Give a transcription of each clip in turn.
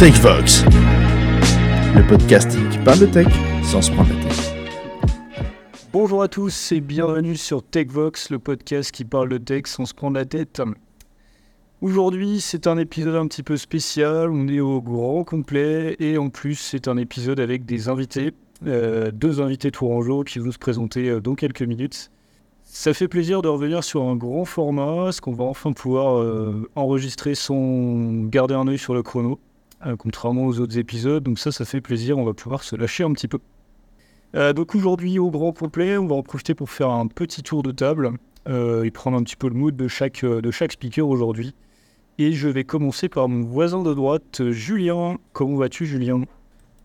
TechVox, le podcast qui parle de tech sans se prendre la tête. Bonjour à tous et bienvenue sur TechVox, le podcast qui parle de tech sans se prendre la tête. Aujourd'hui, c'est un épisode un petit peu spécial, on est au grand complet et en plus, c'est un épisode avec des invités, euh, deux invités tourangeaux qui vont se présenter euh, dans quelques minutes. Ça fait plaisir de revenir sur un grand format, parce qu'on va enfin pouvoir euh, enregistrer sans garder un œil sur le chrono, euh, contrairement aux autres épisodes. Donc ça, ça fait plaisir, on va pouvoir se lâcher un petit peu. Euh, donc aujourd'hui, au grand complet, on va en profiter pour faire un petit tour de table euh, et prendre un petit peu le mood de chaque, euh, de chaque speaker aujourd'hui. Et je vais commencer par mon voisin de droite, Julien. Comment vas-tu, Julien?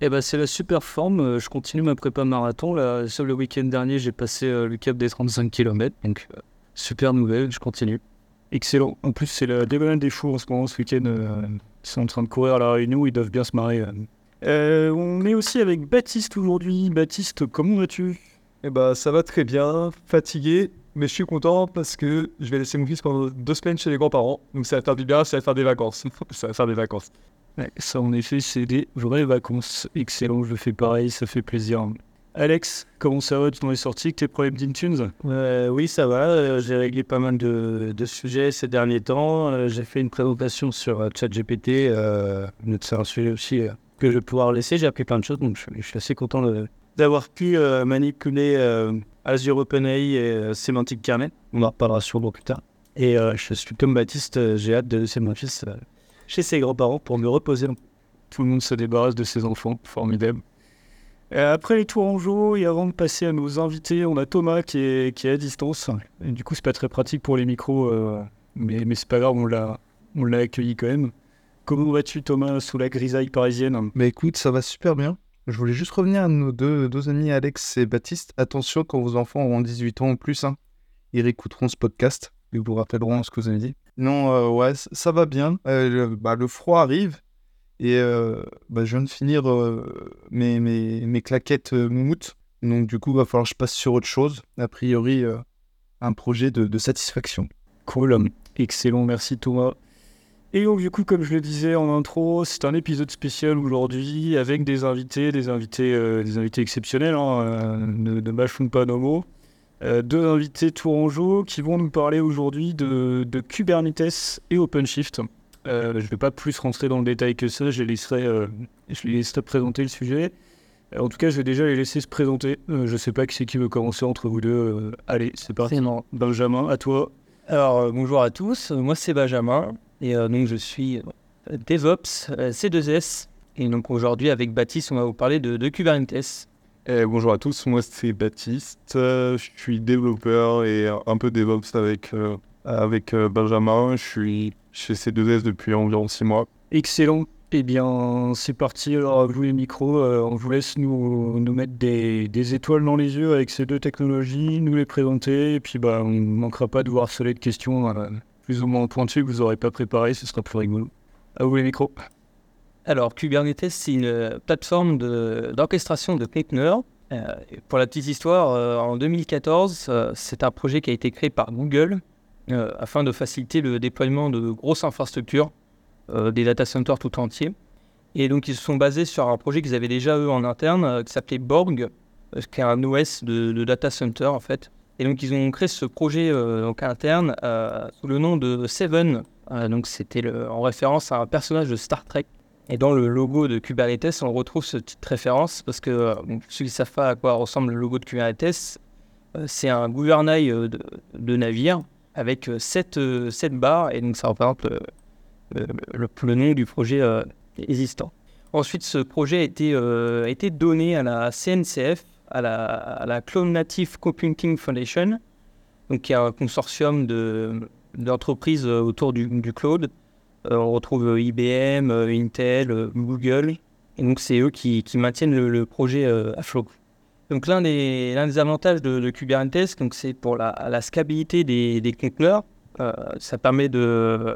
Eh ben, c'est la super forme. Euh, Je continue ma prépa marathon. Là, seul le week-end dernier, j'ai passé euh, le cap des 35 km. Donc, euh, super nouvelle. Je continue. Excellent. En plus, c'est la débalade des fous en ce moment, ce week-end. euh, ils sont en train de courir à la Réunion, ils doivent bien se marrer. euh. Euh, on est aussi avec Baptiste aujourd'hui. Baptiste, comment vas-tu? Eh bah, ça va très bien, fatigué, mais je suis content parce que je vais laisser mon fils pendant deux semaines chez les grands-parents. Donc ça va faire du bien, ça va faire des vacances. ça va faire des vacances. Ouais, Ça, en effet, c'est des vraies vacances. Excellent, je fais pareil, ça fait plaisir. Alex, comment ça va Tu t'en es sorti avec tes problèmes d'Intunes Euh, oui, ça va. Euh, j'ai réglé pas mal de, de sujets ces derniers temps. Euh, j'ai fait une présentation sur ChatGPT. C'est un sujet aussi que je vais pouvoir laisser. J'ai appris plein de choses, donc je, je suis assez content d'avoir pu manipuler Azure OpenAI et Semantic Kernel. On en reparlera sûrement plus tard. Et je suis comme Baptiste, j'ai hâte de laisser mon fils chez ses grands-parents pour me reposer. Tout le monde se débarrasse de ses enfants, formidable. Après les jeu, et avant de passer à nos invités, on a Thomas qui est, à distance. Du coup, c'est pas très pratique pour les micros, euh, mais, mais c'est pas grave, on l'a, on l'a accueilli quand même. Comment vas-tu, Thomas, sous la grisaille parisienne? Bah écoute, ça va super bien. Je voulais juste revenir à nos deux, amis Alex et Baptiste. Attention, quand vos enfants auront 18 ans ou plus, hein, ils réécouteront ce podcast et vous rappelleront ce que vous avez dit. Non, euh, ouais, ça va bien. Euh, bah, le froid arrive et euh, bah, je viens de finir euh, mes, mes, mes claquettes euh, moumoutes. Donc du coup, va falloir que je passe sur autre chose. A priori, un projet de, de satisfaction. Cool, excellent, merci Thomas. Et donc du coup, comme je le disais en intro, c'est un épisode spécial aujourd'hui avec des invités, des invités, des invités exceptionnels, hein, euh, ne, ne pas nos mots. Deux invités tourangeaux qui vont nous parler aujourd'hui de, de Kubernetes et OpenShift. Euh, je ne vais pas plus rentrer dans le détail que ça, je les laisserai, euh, je les laisserai présenter le sujet. Euh, en tout cas, je vais déjà les laisser se présenter. Euh, je ne sais pas qui c'est qui veut commencer entre vous deux. Euh, allez, c'est parti. Benjamin, à toi. Alors, euh, bonjour à tous, moi c'est Benjamin, et euh, donc je suis DevOps euh, C2S, et donc aujourd'hui avec Baptiste, on va vous parler de, de Kubernetes. Eh, bonjour à tous, moi c'est Baptiste. Euh, je suis développeur et un peu DevOps avec, euh, avec euh, Benjamin. Je suis chez C2S depuis environ six mois. Excellent. Eh bien, c'est parti. Alors, à vous les micros, euh, on vous laisse nous, nous mettre des, des étoiles dans les yeux avec ces deux technologies, nous les présenter, et puis bah, on ne manquera pas de vous harceler de questions euh, plus ou moins pointues que vous n'aurez pas préparées, ce sera plus rigolo. À vous les micros. Alors, Kubernetes, c'est une euh, plateforme de- d'orchestration de, conteneurs. Euh, pour la petite histoire, euh, en 2014, euh, c'est un projet qui a été créé par Google euh, afin de faciliter le déploiement de grosses infrastructures, euh, des data centers tout entiers. Et donc, ils se sont basés sur un projet qu'ils avaient déjà, eux, en interne, euh, qui s'appelait Borg, qui est un OS de, de data center, en fait. Et donc, ils ont créé ce projet donc, interne sous le nom de Seven. Donc, c'était en référence à un personnage de Star Trek. Et dans le logo de Kubernetes, on retrouve cette petite référence parce que ceux qui ne savent pas à quoi ressemble le logo de Kubernetes, c'est un gouvernail de navire avec euh, sept, euh, sept barres et donc ça représente le, le- le- le nom du projet euh, existant. Ensuite, ce projet a été, euh, donné à la CNCF, à la, à la Cloud Native Computing Foundation, donc qui est un consortium de- d'entreprises euh, autour du, cloud. Euh, on retrouve euh, IBM, euh, Intel, euh, Google. Et donc, c'est eux qui, maintiennent le, le projet euh, à flot. Donc, l'un des, avantages de, Kubernetes, c'est pour la, la scalabilité des, des conteneurs. Euh, ça permet de, euh,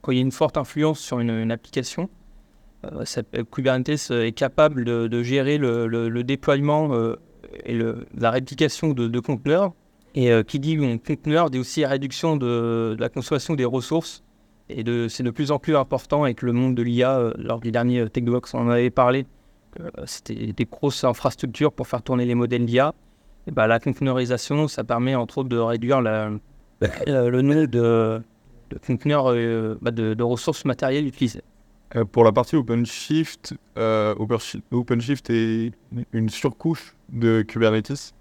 quand il y a une forte influence sur une, application, euh, Kubernetes est capable de, gérer le, déploiement et la réplication de, de conteneurs. Et qui dit conteneur dit aussi réduction de, la consommation des ressources Et c'est de plus en plus important avec le monde de l'IA. lors du dernier TechVox, on en avait parlé. Euh, c'était des grosses infrastructures pour faire tourner les modèles d'IA. Et bah, la conteneurisation, ça permet entre autres de réduire la- euh, le nombre de, de conteneurs, euh, bah, de, de ressources matérielles utilisées. Euh, pour la partie OpenShift, euh, OpenShift est une surcouche de Kubernetes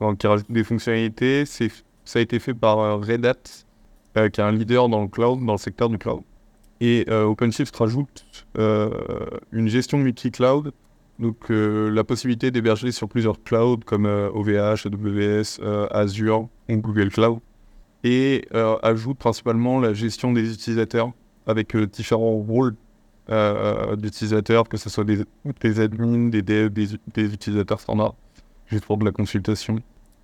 donc, qui rajoute des fonctionnalités. C'est, ça a été fait par Red Hat, euh, qui est un leader dans le cloud, dans le secteur du cloud. Et euh, OpenShift rajoute euh, une gestion multi-cloud, donc euh, la possibilité d'héberger sur plusieurs clouds comme OVH, AWS, Azure ou Google Cloud. Et ajoute principalement la gestion des utilisateurs avec différents rôles d'utilisateurs, que ce soit des, des admins, des devs, des, utilisateurs standards, juste pour de la consultation,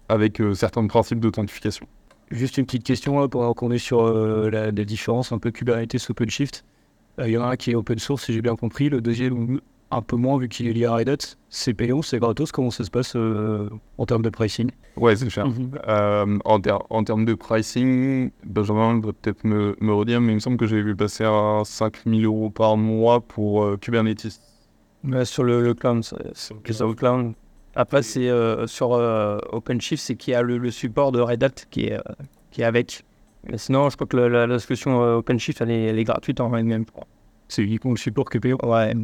avec certains principes d'authentification. Juste une petite question là, pendant qu'on est sur euh, la, la différence un peu Kubernetes OpenShift. Euh, Il y en a un qui est open source, si j'ai bien compris. Le deuxième, un peu moins, vu qu'il est lié à Red Hat. C'est payant, c'est gratos. Comment ça se passe euh, en termes de pricing? Ouais, c'est cher. Euh, en, ter- en termes de pricing, Benjamin va peut-être me, me redire, mais il me semble que j'ai vu passer à 5000 euros par mois pour euh, Kubernetes. Ouais, sur le, le cloud, ça- sur le cloud. Après, c'est euh, sur euh, OpenShift, c'est qu'il y a le, le support de Red Hat qui est, euh, qui est avec. Mais sinon, je crois que la, la- la solution euh, OpenShift, elle est, elle est gratuite en même temps. C'est uniquement le support qui est payant? Ouais,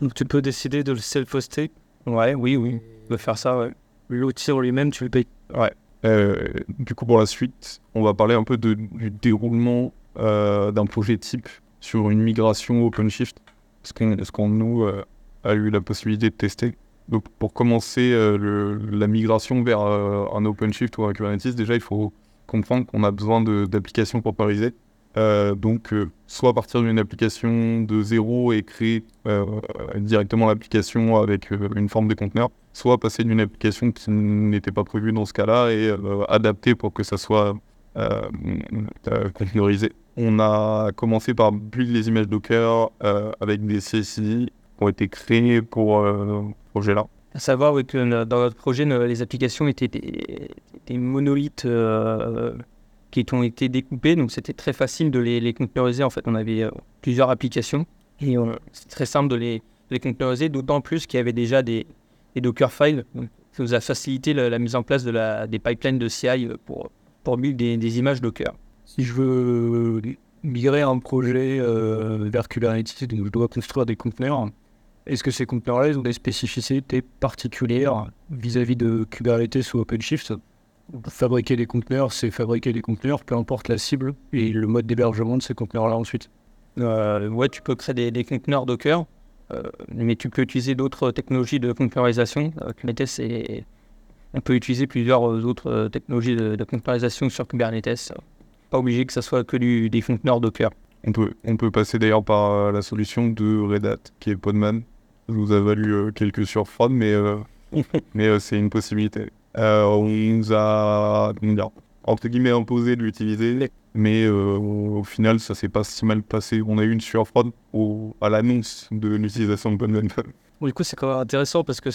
Donc tu peux décider de le self-hoster? ouais, oui, oui. On peut faire ça, ouais. L'outil en lui-même, tu le payes? Euh, du coup, pour la suite, on va parler un peu de- du déroulement euh, d'un projet type sur une migration OpenShift, ce qu'on ce qu'on, nous euh, a eu la possibilité de tester. Donc, pour commencer euh, la migration vers euh, un OpenShift ou un Kubernetes, déjà, il faut comprendre qu'on a besoin d'applications temporisées. Euh, donc, euh, soit partir d'une application de zéro et créer directement l'application avec une forme de conteneur, soit passer d'une application qui n'était pas prévue dans ce cas-là et adapter pour que ça soit containerisé. On a commencé par build les images Docker avec des CSI qui ont été créés pour projet-là. À savoir oui, que euh, dans notre projet, les applications étaient des, des monolithes euh, qui ont été découpés, donc c'était très facile de les, les containeriser. En fait, on avait euh, plusieurs applications et c'est très simple de les, de les containeriser, d'autant plus qu'il y avait déjà des, des Docker files. Donc, ça nous a facilité la, la mise en place de la, des pipelines de CI pour, pour build des, des images Docker. Si je veux migrer un projet euh, vers Kubernetes, donc je dois construire des conteneurs. Est-ce que ces conteneurs-là ils ont des spécificités particulières vis-à-vis de Kubernetes ou OpenShift? Fabriquer des conteneurs, c'est fabriquer des conteneurs, peu importe la cible et le mode d'hébergement de ces conteneurs-là ensuite. Euh, ouais, tu peux créer des, des conteneurs Docker, euh, mais tu peux utiliser d'autres technologies de containerisation. Euh, Kubernetes, on peut utiliser plusieurs euh, autres euh, technologies de, de containerisation sur Kubernetes. Pas obligé que ce soit que du, des conteneurs Docker. On peut, on peut passer d'ailleurs par la solution de Red Hat qui est Podman. Ça nous a valu euh, quelques surfroides, mais, euh, mais euh, c'est une possibilité. On nous a, entre guillemets, imposé de l'utiliser, mais au final, ça s'est pas si mal passé. On a eu une surfroide au, à l'annonce de l'utilisation de. Bon, du coup, c'est quand même intéressant parce que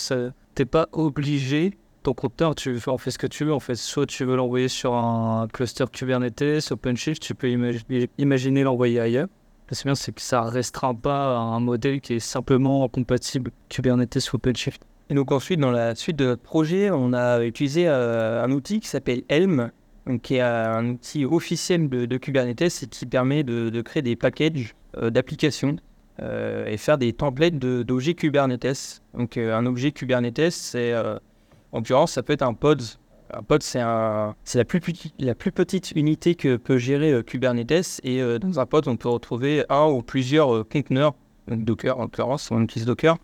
t'es pas obligé. Ton conteneur, tu en fais ce que tu veux. En fait, soit tu veux l'envoyer sur un cluster Kubernetes, OpenShift, tu peux imagi- imaginer l'envoyer ailleurs. C'est bien, c'est que ça restreint pas à un modèle qui est simplement compatible Kubernetes ou OpenShift. Et donc ensuite, dans la suite de notre projet, on a utilisé euh, un outil qui s'appelle Helm, qui est un outil officiel de, Kubernetes et qui permet de, créer des packages euh, d'applications euh, et faire des templates d'objets Kubernetes. Donc euh, un objet Kubernetes, c'est euh, en l'occurrence, ça peut être un pod. Un pod, c'est la plus petite, unité que peut gérer euh, Kubernetes. Et euh, dans un pod, on peut retrouver un ou plusieurs euh, conteneurs, Docker en l'occurrence, on utilise Docker.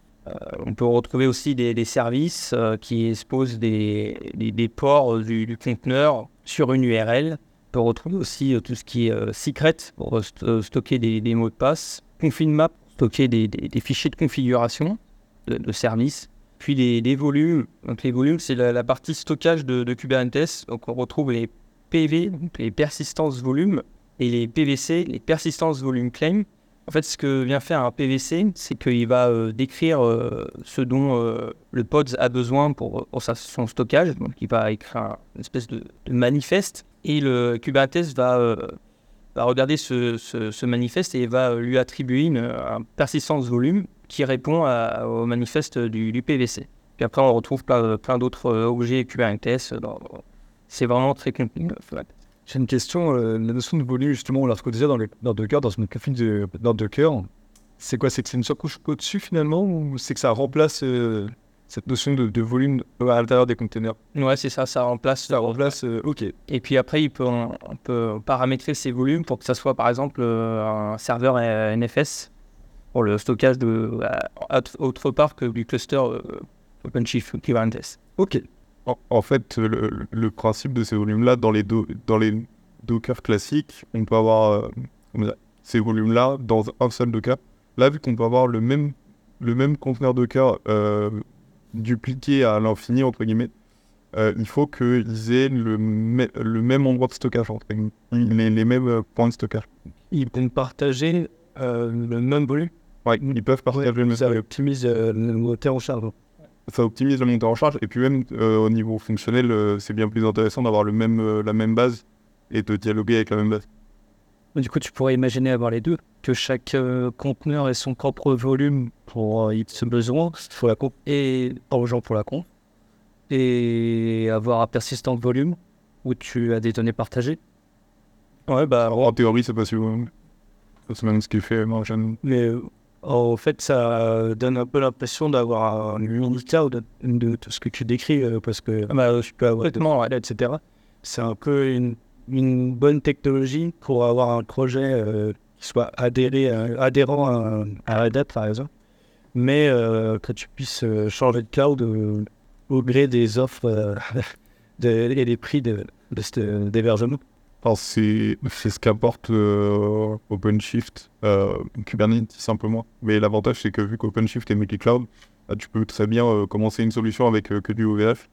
On peut retrouver aussi des, services qui exposent des, ports du, conteneur sur une URL. On peut retrouver aussi tout ce qui est secret pour st- stocker des, mots de passe. ConfigMap pour stocker des fichiers de configuration de, de services. Puis des volumes. Donc les volumes, c'est la, partie stockage de, Kubernetes. Donc on retrouve les PV, les persistances volume, et les PVC, les persistances volume claim. En fait, ce que vient faire un PVC, c'est qu'il va euh, décrire euh, ce dont euh, le pod a besoin pour, son stockage. Donc, il va écrire un- une espèce de, manifeste. Et le Kubernetes va, regarder ce manifeste et va lui attribuer une, un persistance volume qui répond à- au manifeste du, du PVC. Puis après, on retrouve plein, plein d'autres euh, objets Kubernetes. dans- C'est vraiment très complet. J'ai une question. euh, la notion de volume, justement, on la retrouve déjà dans, le, dans Docker, dans une config de, dans Docker. C'est quoi C'est que c'est une surcouche au-dessus, finalement Ou c'est que ça remplace euh, cette notion de, de volume à l'intérieur des containers? Ouais, c'est ça, ça remplace. Ça remplace, euh, ok. Et puis après, il peut, on peut paramétrer ces volumes pour que ça soit par exemple euh, un serveur euh, NFS pour le stockage de, à- autre- autre part que du cluster euh, OpenShift Kubernetes. Ok. En, en fait, le, le principe de ces volumes-là, dans les, do- dans les Docker classiques, on peut avoir euh, ces volumes-là dans un seul Docker. Là, vu qu'on peut avoir le même, le même conteneur Docker euh, dupliqué à l'infini, entre guillemets, euh, il faut qu'ils aient le, le même endroit de stockage, entre guillemets, les, les mêmes euh, points de stockage. Ils vont partager euh, le même volume. Ouais, ils peuvent partager le même Ça optimise euh, le moteur en charge. ça optimise la montée en charge et puis même euh, au niveau fonctionnel euh, c'est bien plus intéressant d'avoir le même euh, la même base et de dialoguer avec la même base Du coup, tu pourrais imaginer avoir les deux, que chaque euh, conteneur ait son propre volume pour euh, ce besoin, pour la comp, et par gens pour la comp, et avoir un persistant volume où tu as des données partagées. Ouais, bah, Alors, en théorie c'est possible ouais. c'est même ce qu'il fait Marjan mais euh, en fait, ça donne un peu l'impression d'avoir un cloud de, de ce que tu décris, euh, parce que bah, je peux avoir ouais. etc. C'est un peu une, une bonne technologie pour avoir un projet euh, qui soit adhéré, adhérent à, à Red Hat, par exemple, mais euh, que tu puisses euh, changer de cloud euh, au gré des offres euh, et des prix de, de euh, c'est c'est ce qu'apporte euh, OpenShift euh, Kubernetes simplement mais l'avantage c'est que vu qu'OpenShift est multi-cloud bah, tu peux très bien euh, commencer une solution avec euh, que du OVH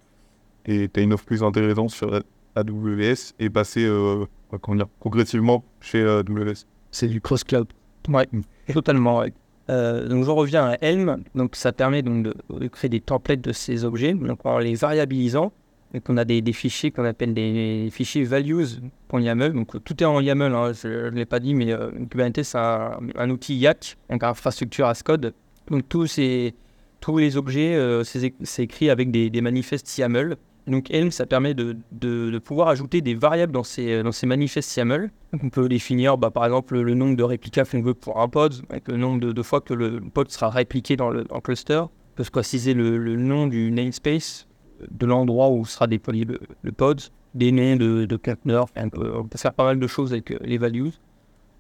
et tu as une offre plus intéressante sur AWS et passer euh, comment dire, progressivement chez AWS C'est du cross-cloud. Ouais, totalement. ouais. Euh, donc j'en reviens à Helm. Donc ça permet donc de, de créer des templates de ces objets, donc en les variabilisant. Donc on a des, des fichiers qu'on appelle des fichiers values.yaml. Donc euh, tout est en YAML, hein, je ne l'ai pas dit, mais euh, Kubernetes c'est un, un outil YAC, donc infrastructure as code. Donc tous ces tous les objets, euh, c'est écrit avec des, des manifestes YAML. Donc Helm, ça permet de, de- de pouvoir ajouter des variables dans ces, dans ces manifestes YAML. Donc, on peut définir bah, par exemple le nombre de réplicas qu'on veut pour un pod, avec le nombre de, de fois que le pod sera répliqué dans le, dans le cluster. On peut se préciser le, le nom du namespace, de l'endroit où sera déployé le, pod, des noms de, de conteneurs. On, peut, faire pas mal de choses avec euh, les values.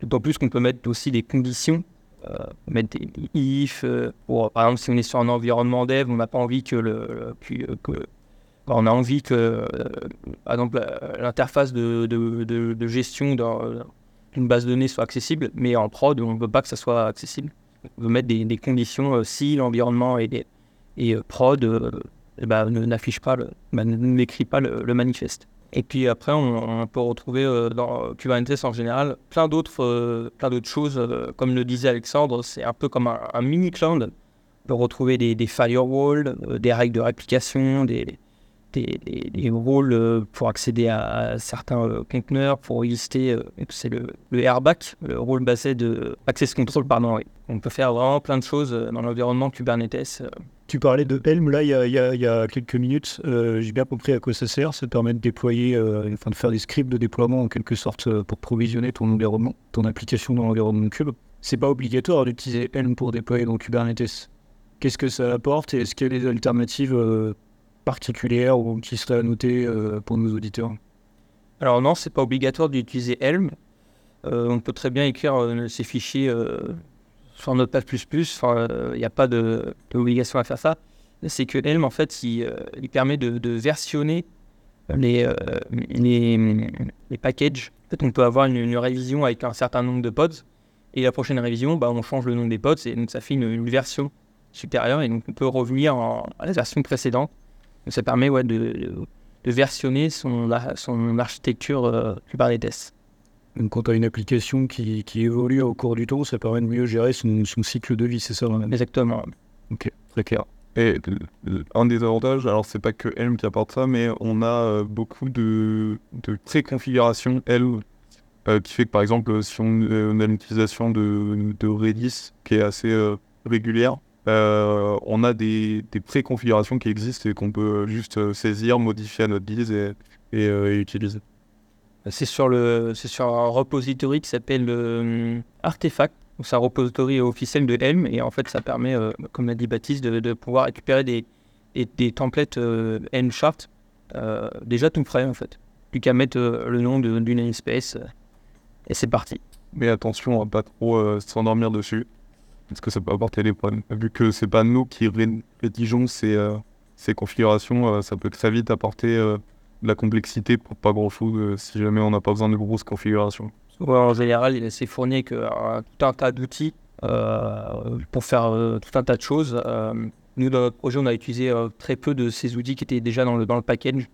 D'autant plus qu'on peut mettre aussi des conditions, euh, mettre des, if. euh, pour, par exemple, si on est sur un environnement dev, on n'a pas envie que le, le- que- que- on a envie que, euh, par exemple, euh, l'interface de, de- de- de gestion d'un- d'une base de données soit accessible, mais en prod, on ne veut pas que ça soit accessible. On veut mettre des, des conditions euh, si l'environnement est, est, euh, prod, ne- n'affiche pas, ben, n'écrit pas le, manifeste. Et puis après, on, peut retrouver euh, dans Kubernetes en général plein d'autres euh, plein d'autres choses. euh, comme le disait Alexandre, c'est un peu comme un, mini cloud. On peut retrouver des, des firewalls, des règles de réplication, des, des, des- rôles pour accéder à, certains euh, conteneurs, pour lister, c'est le, le RBAC, le rôle basé de Access Control, pardon. oui. On peut faire vraiment plein de choses dans l'environnement Kubernetes. Tu parlais de Helm là il y a, quelques minutes. Euh, J'ai bien compris à quoi ça sert. Ça te permet de déployer, euh, enfin de faire des scripts de déploiement en quelque sorte euh, pour provisionner ton environnement, ton application dans l'environnement Cube. C'est pas obligatoire d'utiliser Helm pour déployer dans Kubernetes. Qu'est-ce que ça apporte et est-ce qu'il y a des alternatives particulières ou qui seraient à noter pour nos auditeurs? Alors non, c'est pas obligatoire d'utiliser Helm. On peut très bien écrire ces fichiers euh, sur Notepad++. Enfin, il n'y a pas d'obligation à faire ça. C'est que Helm, en fait, il, euh, permet de, versionner les, euh, les, les packages. En fait, on peut avoir une, révision avec un certain nombre de pods. Et la prochaine révision, bah, on change le nom des pods et donc ça fait une, version supérieure. Et donc on peut revenir en- à la version précédente. Donc ça permet ouais, de, de- versionner son, son architecture euh, Kubernetes. Donc quand tu as une application qui, qui évolue au cours du temps, ça permet de mieux gérer son, son cycle de vie, c'est ça vraiment Exactement. Ok, très clair. Et un des avantages, alors c'est pas que Helm qui apporte ça, mais on a euh, beaucoup de, de préconfiguration Helm euh, qui fait que par exemple, si on, euh, on a une utilisation de, de Redis qui est assez euh, régulière, euh, on a des, des pré-configurations qui existent et qu'on peut juste saisir, modifier à notre guise et, et, euh, et utiliser. C'est sur, le, c'est sur un repository qui s'appelle euh, Artefact. C'est un repository officiel de Helm et en fait ça permet, euh, comme l'a dit Baptiste, de, pouvoir récupérer des, des, templates Helm chart euh, déjà tout prêt en fait. Plus qu'à mettre le nom de- du namespace et c'est parti. Mais attention à pas trop s'endormir dessus, parce que ça peut apporter des problèmes. Vu que c'est pas nous qui ré- rédigeons ces, ces configurations, ça peut très vite apporter de la complexité pour pas grand chose si jamais on n'a pas besoin de grosses configurations. Ouais, en général, il est assez fourni avec euh, un- tout un tas d'outils euh, pour faire euh, tout un tas de choses. Euh, nous, dans notre projet, on a utilisé euh, très peu de ces outils qui étaient déjà dans le, dans le package.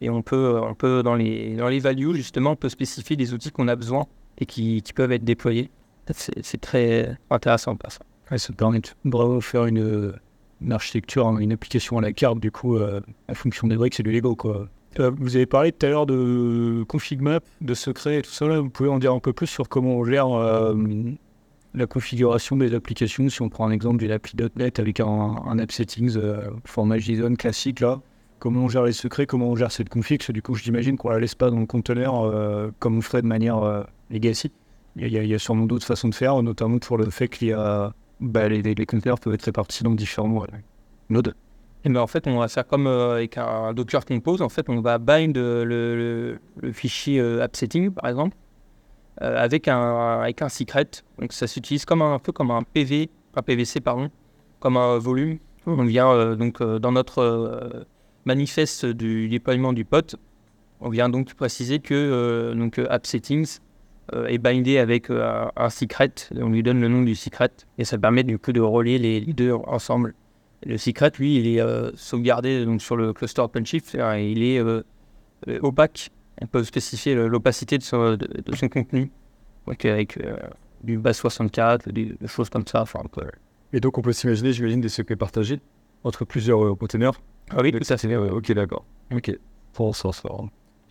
Et on peut, euh, on peut dans, les, dans les values, justement, on peut spécifier des outils qu'on a besoin et qui, qui peuvent être déployés. C'est c'est très intéressant par ça. Ouais, ça permet de faire une, une architecture, une application à la carte, du coup, euh, la fonction des briques, c'est du Lego, quoi. Euh, vous avez parlé tout à l'heure de config map, de secrets et tout ça, vous pouvez en dire un peu plus sur comment on gère euh, la configuration des applications, si on prend un exemple d'une appli.NET avec un, un app settings euh, format JSON classique, là, comment on gère les secrets, comment on gère cette config, que du coup, j'imagine qu'on la laisse pas dans le conteneur comme on ferait de manière legacy. Il y, a- sûrement d'autres façons de faire, notamment pour le fait a bah, les, les, conteneurs peuvent être répartis dans différents nodes. Et ben en fait, on va faire comme euh, avec un Docker Compose. En fait, on va bind euh, le, le- le fichier euh, app setting, par exemple, avec, un, avec un secret. Donc, ça s'utilise comme un, peu comme un PV, un PVC, pardon, comme un volume. On vient donc dans notre manifeste du déploiement du pod, on vient donc préciser que donc, app settings est bindé avec un, un secret. On lui donne le nom du secret et ça permet du coup de relier les deux ensemble. Le secret, lui, il est euh, sauvegardé donc, sur le cluster OpenShift et il est euh, euh, opaque. On peut spécifier l'opacité de, son- de- de son contenu donc, avec du base 64, des, des choses comme ça. Enfin, Et donc on peut s'imaginer, j'imagine, des secrets partagés entre plusieurs conteneurs. Ah oui, tout à fait. Ouais, ok, d'accord. Ok. Pour ça, ça.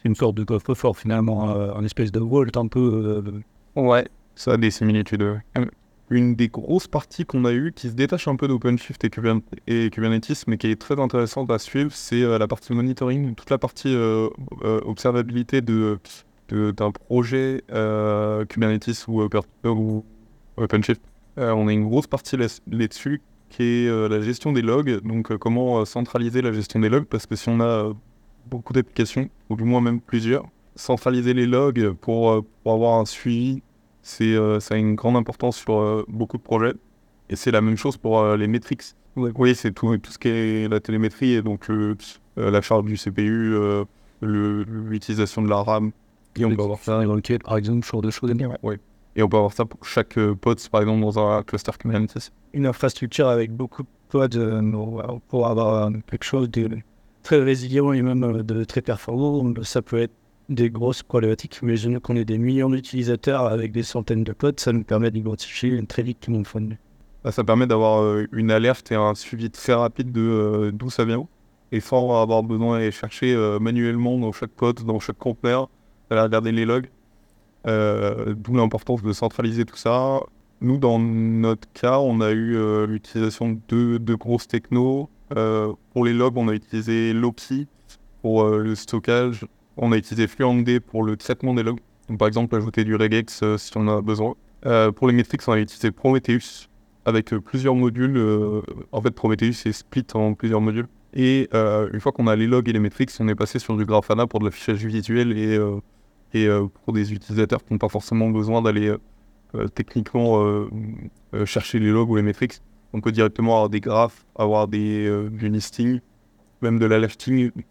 C'est une sorte de coffre-fort finalement, un espèce de vault un peu. Ouais, Ça a des similitudes. Une des grosses parties qu'on a eues qui se détache un peu d'OpenShift et, Kubernetes- et Kubernetes, mais qui est très intéressante à suivre, c'est euh, la partie monitoring, toute la partie euh, euh, observabilité de, de- d'un projet Kubernetes ou, Open- ou OpenShift. On a une grosse partie là- là-dessus qui est la gestion des logs, donc comment centraliser la gestion des logs, parce que si on a beaucoup d'applications, ou du moins même plusieurs, centraliser les logs pour, pour avoir un suivi c'est, euh, ça a une grande importance sur euh, beaucoup de projets. Et c'est la même chose pour euh, les metrics. Oui, c'est tout, tout ce qui est la télémétrie et donc le- la charge du CPU, le- l'utilisation de la RAM. Et on peut avoir ça. faire évoquer, par exemple, ce genre de choses. Et on peut avoir ça pour chaque pod, par exemple, dans un cluster Kubernetes. Une infrastructure avec beaucoup de pods pour- avoir quelque chose de très résilient et même de très performant. Ça peut être des grosses problématiques. Imaginez qu'on ait des millions d'utilisateurs avec des centaines de pods, ça nous permet d'identifier très vite tout monde fournit. Bah, ça permet d'avoir euh, une alerte et un suivi très rapide de euh, d'où ça vient. Et sans avoir besoin d'aller chercher euh, manuellement dans chaque pod, dans chaque conteneur, d'aller regarder les logs. D'où l'importance de centraliser tout ça. Nous, dans notre cas, on a eu l'utilisation de deux, grosses technos. Euh, pour les logs, on a utilisé Loki pour le stockage. On a utilisé FluentD pour le traitement des logs. Donc, par exemple, ajouter du regex euh, si on a besoin. Euh, pour les metrics, on a utilisé Prometheus avec euh, plusieurs modules. en fait, Prometheus est split en plusieurs modules. Et une fois qu'on a les logs et les metrics, on est passé sur du Grafana pour de l'affichage visuel et, et pour des utilisateurs qui n'ont pas forcément besoin d'aller techniquement chercher les logs ou les metrics. On peut directement avoir des graphes, avoir des, du listing, même de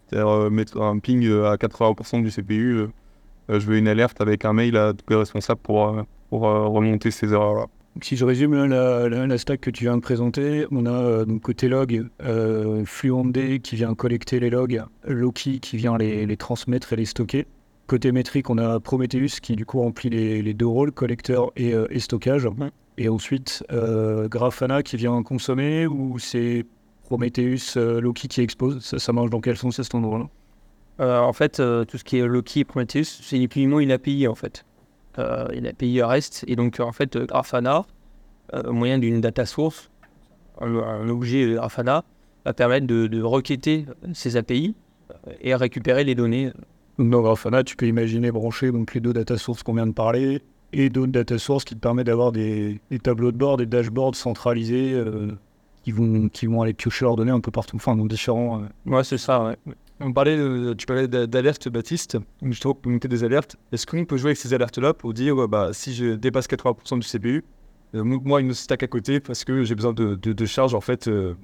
c'est-à-dire euh, mettre un ping euh, à 80% du CPU. euh, je veux une alerte avec un mail à tous les responsables pour, pour euh, remonter ces erreurs-là. Si je résume là, la, la- la stack que tu viens de présenter, on a donc côté log euh, FluentD qui vient collecter les logs, Loki qui vient les, les transmettre et les stocker. Côté métrique, on a Prometheus qui du coup remplit les, les deux rôles, collecteur et, euh, et stockage. Et ensuite euh, Grafana qui vient consommer ou c'est Prometheus, euh, Loki qui expose. Ça, ça marche dans quel sens à cet endroit-là? Euh, en fait, euh, tout ce qui est Loki et Prometheus, c'est uniquement une API en fait. et l'API REST. Et donc, en fait, Grafana, au moyen d'une data source, un, un objet Grafana, va permettre de, de requêter ces API et récupérer les données. Donc dans Grafana, tu peux imaginer brancher donc, les deux data sources qu'on vient de parler et d'autres data sources qui te permettent d'avoir des, des tableaux de bord, des dashboards centralisés euh, qui, vont, qui vont aller piocher leurs données un peu partout, enfin dans différents... euh, Ouais, c'est ça, ouais. On parlait de- tu parlais d'a- d'alertes, Baptiste. Justement, pour monter des alertes. Est-ce qu'on peut jouer avec ces alertes-là pour dire, ouais, bah, si je dépasse 80% du CPU, euh, moi une stack à côté parce que j'ai besoin de, de, de charge en fait euh,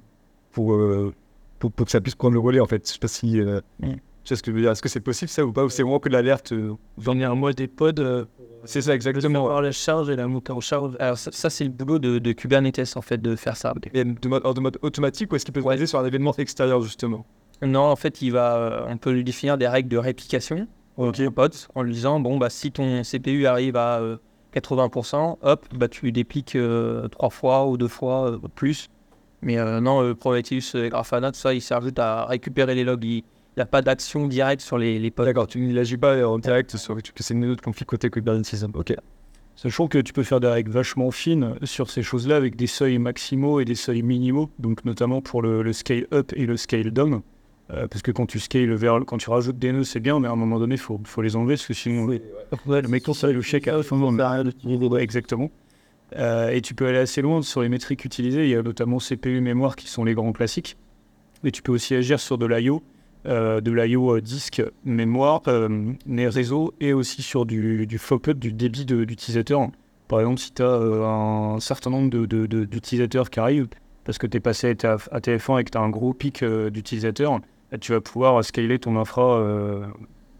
pour, euh, pour, pour que ça puisse prendre le relais en fait. Je sais pas si. Mm. Sais ce que je veux dire? Est-ce que c'est possible ça ou pas? Ou c'est vraiment que l'alerte euh, J'en ai un mode des pods euh, C'est ça exactement. avoir la charge et la montée en charge. Alors, ça, ça, c'est le boulot de, de Kubernetes, en fait, de faire ça. Et de mode, de mode automatique ou est-ce qu'il peut se baser sur un événement extérieur justement? Non, en fait, il va, euh, on peut lui définir des règles de réplication Ok. au pods en lui disant bon, bah, si ton CPU arrive à euh, 80%, hop, bah, tu dépliques euh, trois fois ou deux fois euh, plus. Mais euh, non, euh, Prometheus et Grafana, tout ça, il sert juste à récupérer les logs. Il n'y a pas d'action directe sur les, les pods. D'accord, tu n'agis pas en direct sur que c'est une autre config côté Kubernetes. Ok. Sachant que tu peux faire des règles vachement fines sur ces choses-là avec des seuils maximaux et des seuils minimaux, donc notamment pour le, le scale up et le scale down. Euh, parce que quand tu scales vers, quand tu rajoutes des nœuds, c'est bien, mais à un moment donné, il faut, faut les enlever, parce que sinon, le mec, quand ça le chèque à Ouais, exactement. Euh, et tu peux aller assez loin sur les métriques utilisées. Il y a notamment CPU, mémoire qui sont les grands classiques. Mais tu peux aussi agir sur de l'IO, de l'IO euh, disque, mémoire, euh, les réseaux, et aussi sur du, du up du débit de- d'utilisateur. Par exemple, si tu as un certain nombre de- de- de- d'utilisateurs qui arrivent, parce que tu es passé à à TF1 et que tu as un gros pic euh, d'utilisateurs, là, tu vas pouvoir scaler ton infra euh,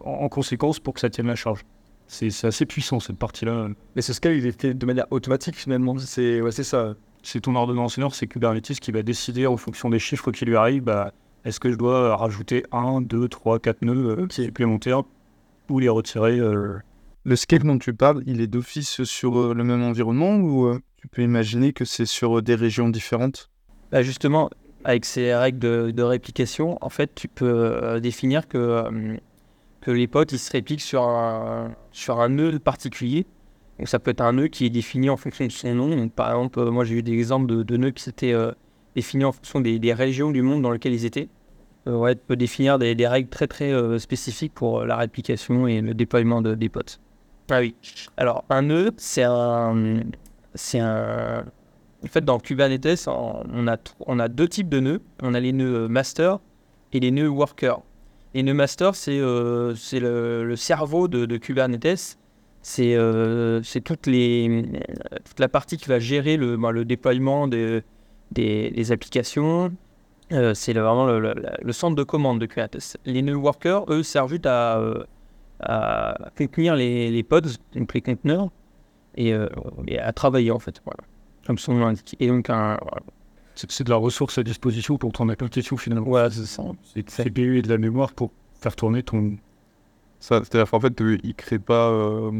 en, en conséquence pour que ça tienne la charge. C'est assez puissant cette partie-là. Mais ce scale, il est fait de manière automatique finalement. C'est ouais, ça. C'est ton ordonnanceur, c'est Kubernetes qui va décider en fonction des chiffres qui lui arrivent, bah, est-ce que je dois rajouter 1, 2, 3, 4 nœuds euh, supplémentaires ou les retirer euh, Le scale dont tu parles, il est d'office sur euh, le même environnement ou euh, tu peux imaginer que c'est sur euh, des régions différentes? Bah, justement, avec ces règles de, de réplication, en fait, tu peux euh, définir que, euh, que les pods ils se répliquent sur un, sur un nœud particulier. Donc, ça peut être un nœud qui est défini en fonction de son nom. Donc, par exemple, euh, moi j'ai eu des exemples de, de nœuds qui s'étaient euh, définis en fonction des, des régions du monde dans lesquelles ils étaient. Euh, ouais, tu peux définir des, des règles très très euh, spécifiques pour euh, la réplication et le déploiement de, des pods. Ah oui. Alors, un nœud, c'est un. C'est un. En fait, dans Kubernetes, on a, on a deux types de nœuds. On a les nœuds master et les nœuds worker. Les nœuds master, c'est euh, le, le cerveau de, de Kubernetes. C'est euh, les, toute la partie qui va gérer le, ben, le déploiement des, des, des applications. Euh, c'est vraiment le, le- le centre de commande de Kubernetes. Les nœuds worker, eux, servent juste à, euh, à contenir les, les pods, donc les conteneurs, et, euh, et à travailler en fait. Voilà. Comme son nom l'indique. Et donc, un, voilà. c'est c'est de la ressource à disposition pour ton application finalement. Voilà, c'est ça. C'est de CPU et de la mémoire pour faire tourner ton. Ça, c'est-à-dire qu'en fait, euh, il ne crée pas euh,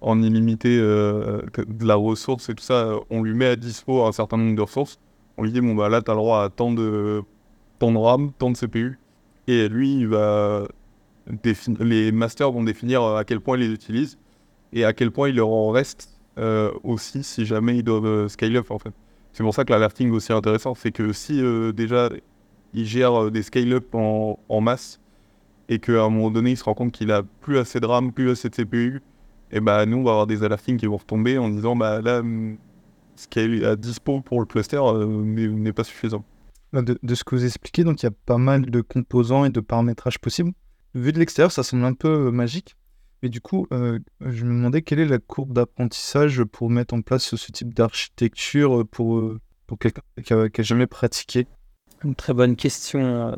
en illimité euh, de la ressource et tout ça. On lui met à dispo un certain nombre de ressources. On lui dit, bon, bah là, tu as le droit à tant de, tant de RAM, tant de CPU. Et lui, les masters vont définir euh, à quel point ils les utilisent et à quel point il leur en reste euh, aussi si jamais ils doivent euh, scale up, en fait. C'est pour ça que l'alerting est aussi intéressant. C'est que si déjà, il gère des scale-up en, en masse, et qu'à un moment donné, il se rend compte qu'il a plus assez de RAM, plus assez de CPU, et bah nous, on va avoir des alertings qui vont retomber en disant bah là, ce qui est à dispo pour le cluster euh, n'est pas suffisant. Bah, de, de ce que vous expliquez, donc il y a pas mal de composants et de paramétrages possibles. Vu de l'extérieur, ça semble un peu euh, magique. Mais du coup, euh, je me demandais quelle est la courbe d'apprentissage pour mettre en place ce, type d'architecture pour, pour quelqu'un qui n'a jamais pratiqué? Une très bonne question.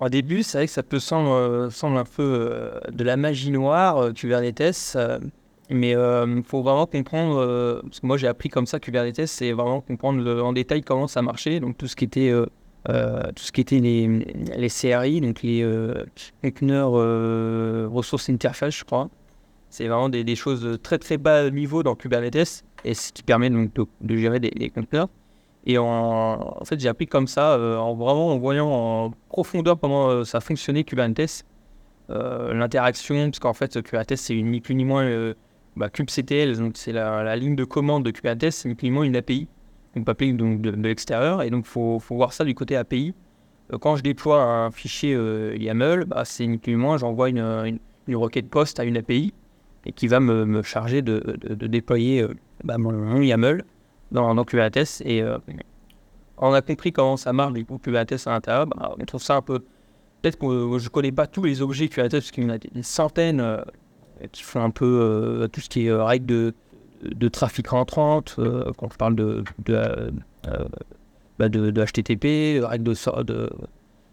Au début, c'est vrai que ça peut sembler, euh, semble un peu euh, de la magie noire, euh, Kubernetes. euh, mais il faut vraiment comprendre, euh, parce que moi j'ai appris comme ça Kubernetes, c'est vraiment comprendre en détail comment ça marchait. Donc tout ce qui était, euh, euh, tout ce qui était les, les CRI, donc les euh, Container euh, Resource Interface, je crois. C'est vraiment des, choses très très bas niveau dans Kubernetes et ce qui permet donc de, gérer des, des conteneurs. Et en, en fait, j'ai appris comme ça, euh, en vraiment en voyant en profondeur comment euh, ça fonctionnait Kubernetes. Euh, L'interaction, parce qu'en fait, Kubernetes, c'est ni plus ni moins euh, bah, kubectl, donc c'est la, ligne de commande de Kubernetes, c'est uniquement une API, une API donc de, l'extérieur, et donc il faut, faut voir ça du côté API. Euh, quand je déploie un fichier euh, YAML, bah, c'est uniquement j'envoie une, une, requête post à une API et qui va me, me charger de, de, déployer euh, bah, mon, YAML dans, Kubernetes. Et on a compris comment ça marche du coup Kubernetes à l'intérieur. Bah, on trouve ça un peu. Peut-être que je ne connais pas tous les objets Kubernetes parce qu'il y en a des, centaines qui font un peu euh, tout ce qui est euh, règles de, de trafic rentrante, euh, quand je parle de, de, bah, de, HTTP, règles, de,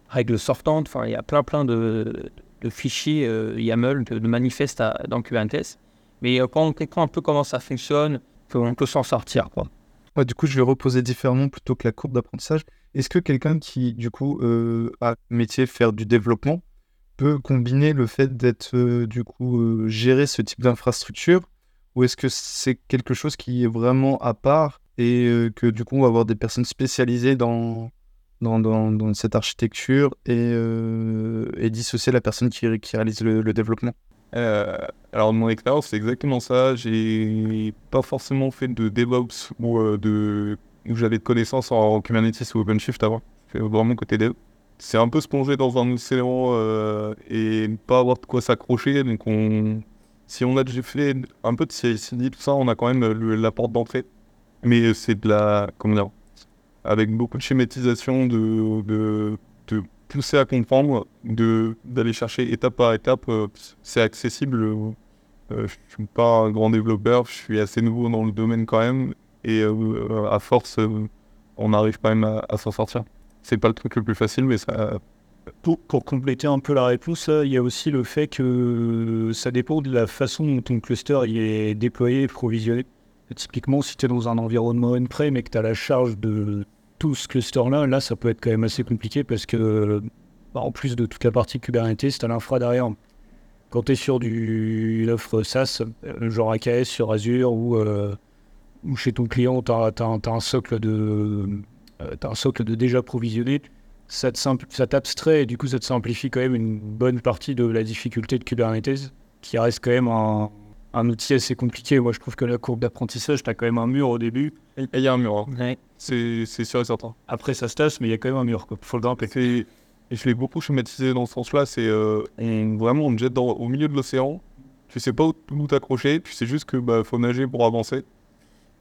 règles sortantes. Enfin, il y a plein plein de, de fichiers YAML, de, manifestes dans Kubernetes. Mais quand on comprend un peu comment ça fonctionne, on peut s'en sortir. Quoi. Du coup, je vais reposer différemment plutôt que la courbe d'apprentissage. Est-ce que quelqu'un qui, du coup, euh, a métier faire du développement peut combiner le fait d'être, euh, du coup, euh, gérer ce type d'infrastructure ou est-ce que c'est quelque chose qui est vraiment à part et euh, que, du coup, on va avoir des personnes spécialisées dans, dans, dans, cette architecture et, euh, et dissocier la personne qui, ré- qui réalise le, développement? Alors, de mon expérience, c'est exactement ça. J'ai pas forcément fait de DevOps ou de où j'avais de connaissances en Kubernetes ou OpenShift avant. C'est vraiment côté dev. C'est un peu se dans un océan euh, et ne pas avoir de quoi s'accrocher. Donc, on... si on a déjà fait un peu de CI/CD, tout ça, on a quand même la porte d'entrée. Mais c'est de la. Comment dire Avec beaucoup de schématisation, de, pousser à comprendre, d'aller chercher étape par étape. euh, c'est accessible. euh, je suis pas un grand développeur, je suis assez nouveau dans le domaine quand même, et à force, on arrive quand même à s'en sortir. C'est pas le truc le plus facile, mais ça. Pour, compléter un peu la réponse, là, il y a aussi le fait que ça dépend de la façon dont ton cluster est déployé et provisionné. Typiquement, si tu es dans un environnement on-prem et que tu as la charge de tout ce cluster-là, là, ça peut être quand même assez compliqué parce que, bah, en plus de toute la partie Kubernetes, tu as l'infra derrière. Quand tu es sur du, une offre SaaS, euh, genre AKS sur Azure ou, euh, ou chez ton client, tu as, un socle de, euh, t'as un socle de déjà provisionné, ça te simple- ça t'abstrait et du coup ça te simplifie quand même une bonne partie de la difficulté de Kubernetes, qui reste quand même un, un outil assez compliqué. Moi je trouve que la courbe d'apprentissage, t'as quand même un mur au début, Et il y a un mur, hein. Ouais. c'est c'est sûr et certain. après ça se tasse, mais il y a quand même un mur, quoi. faut le grimper. C'est- Et je l'ai beaucoup schématisé dans ce sens-là, c'est euh, vraiment on te jette dans- au milieu de l'océan, tu sais pas où, où t'accrocher, tu sais juste que bah, faut nager pour avancer.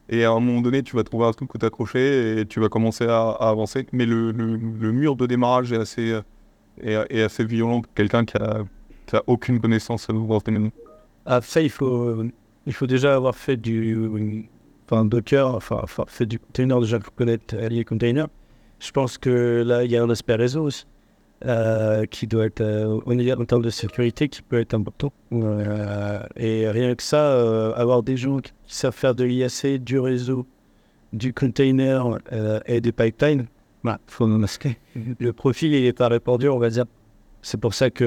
Et à un moment donné, tu vas trouver un truc où t'accrocher et tu vas commencer à, avancer. Mais le, mur de démarrage est assez, euh, violent pour quelqu'un qui a, qui a aucune connaissance dans ce domaine. Il faut, il faut déjà avoir fait du Docker, enfin, du container, déjà pour connaître Allier Container. Je pense que là, il y a un aspect réseau aussi, euh, qui doit être, euh, on est en termes de sécurité, qui peut être important. Euh, et rien que ça, euh, avoir des gens qui savent faire de l'IAC, du réseau, du container euh, et des pipelines, bah, faut masquer. Le profil, il n'est pas répandu, on va dire. C'est pour ça que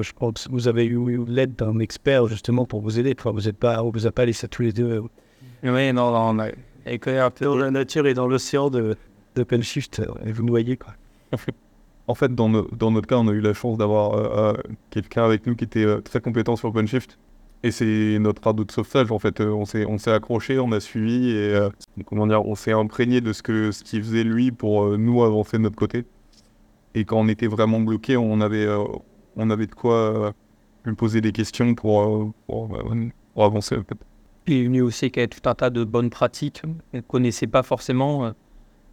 je pense que vous avez eu l'aide d'un expert justement pour vous aider. Enfin, vous n'êtes pas, on vous a pas laissé tous les deux Oui, non, non, et dans la nature et dans l'océan de d'OpenShift euh, et vous noyez quoi. En fait, dans, no- dans notre cas, on a eu la chance d'avoir euh, euh, quelqu'un avec nous qui était euh, très compétent sur OpenShift. Et c'est notre radeau de sauvetage, en fait. On s'est on accroché, on a suivi et comment dire, on s'est imprégné de ce qu'il faisait lui pour nous avancer de notre côté. Et quand on était vraiment bloqué, on avait, de quoi lui poser des questions pour, pour avancer. En fait. Il est venu aussi qu'il y avait tout un tas de bonnes pratiques qu'on ne connaissait pas forcément.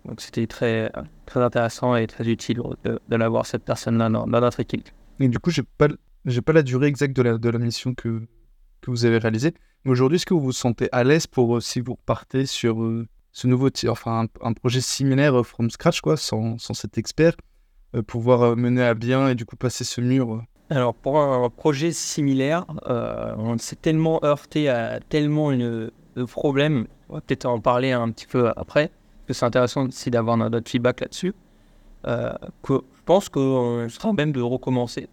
Donc c'était très, très intéressant et très utile de, de l'avoir, cette personne-là, dans, dans notre équipe. Et du coup, j'ai pas, l- j'ai pas la durée exacte de la, de la mission que, que vous avez réalisée. Mais aujourd'hui, est-ce que vous vous sentez à l'aise pour, euh, si vous repartez sur euh, ce nouveau, enfin, un, un projet similaire euh, from scratch, quoi, sans, sans cet expert, euh, pouvoir mener à bien et du coup passer ce mur Alors pour un projet similaire, euh, on s'est tellement heurté à tellement une- de problèmes, on va peut-être en parler un petit peu après, que c'est intéressant aussi d'avoir notre feedback là-dessus, euh, que je pense qu'on sera même de recommencer.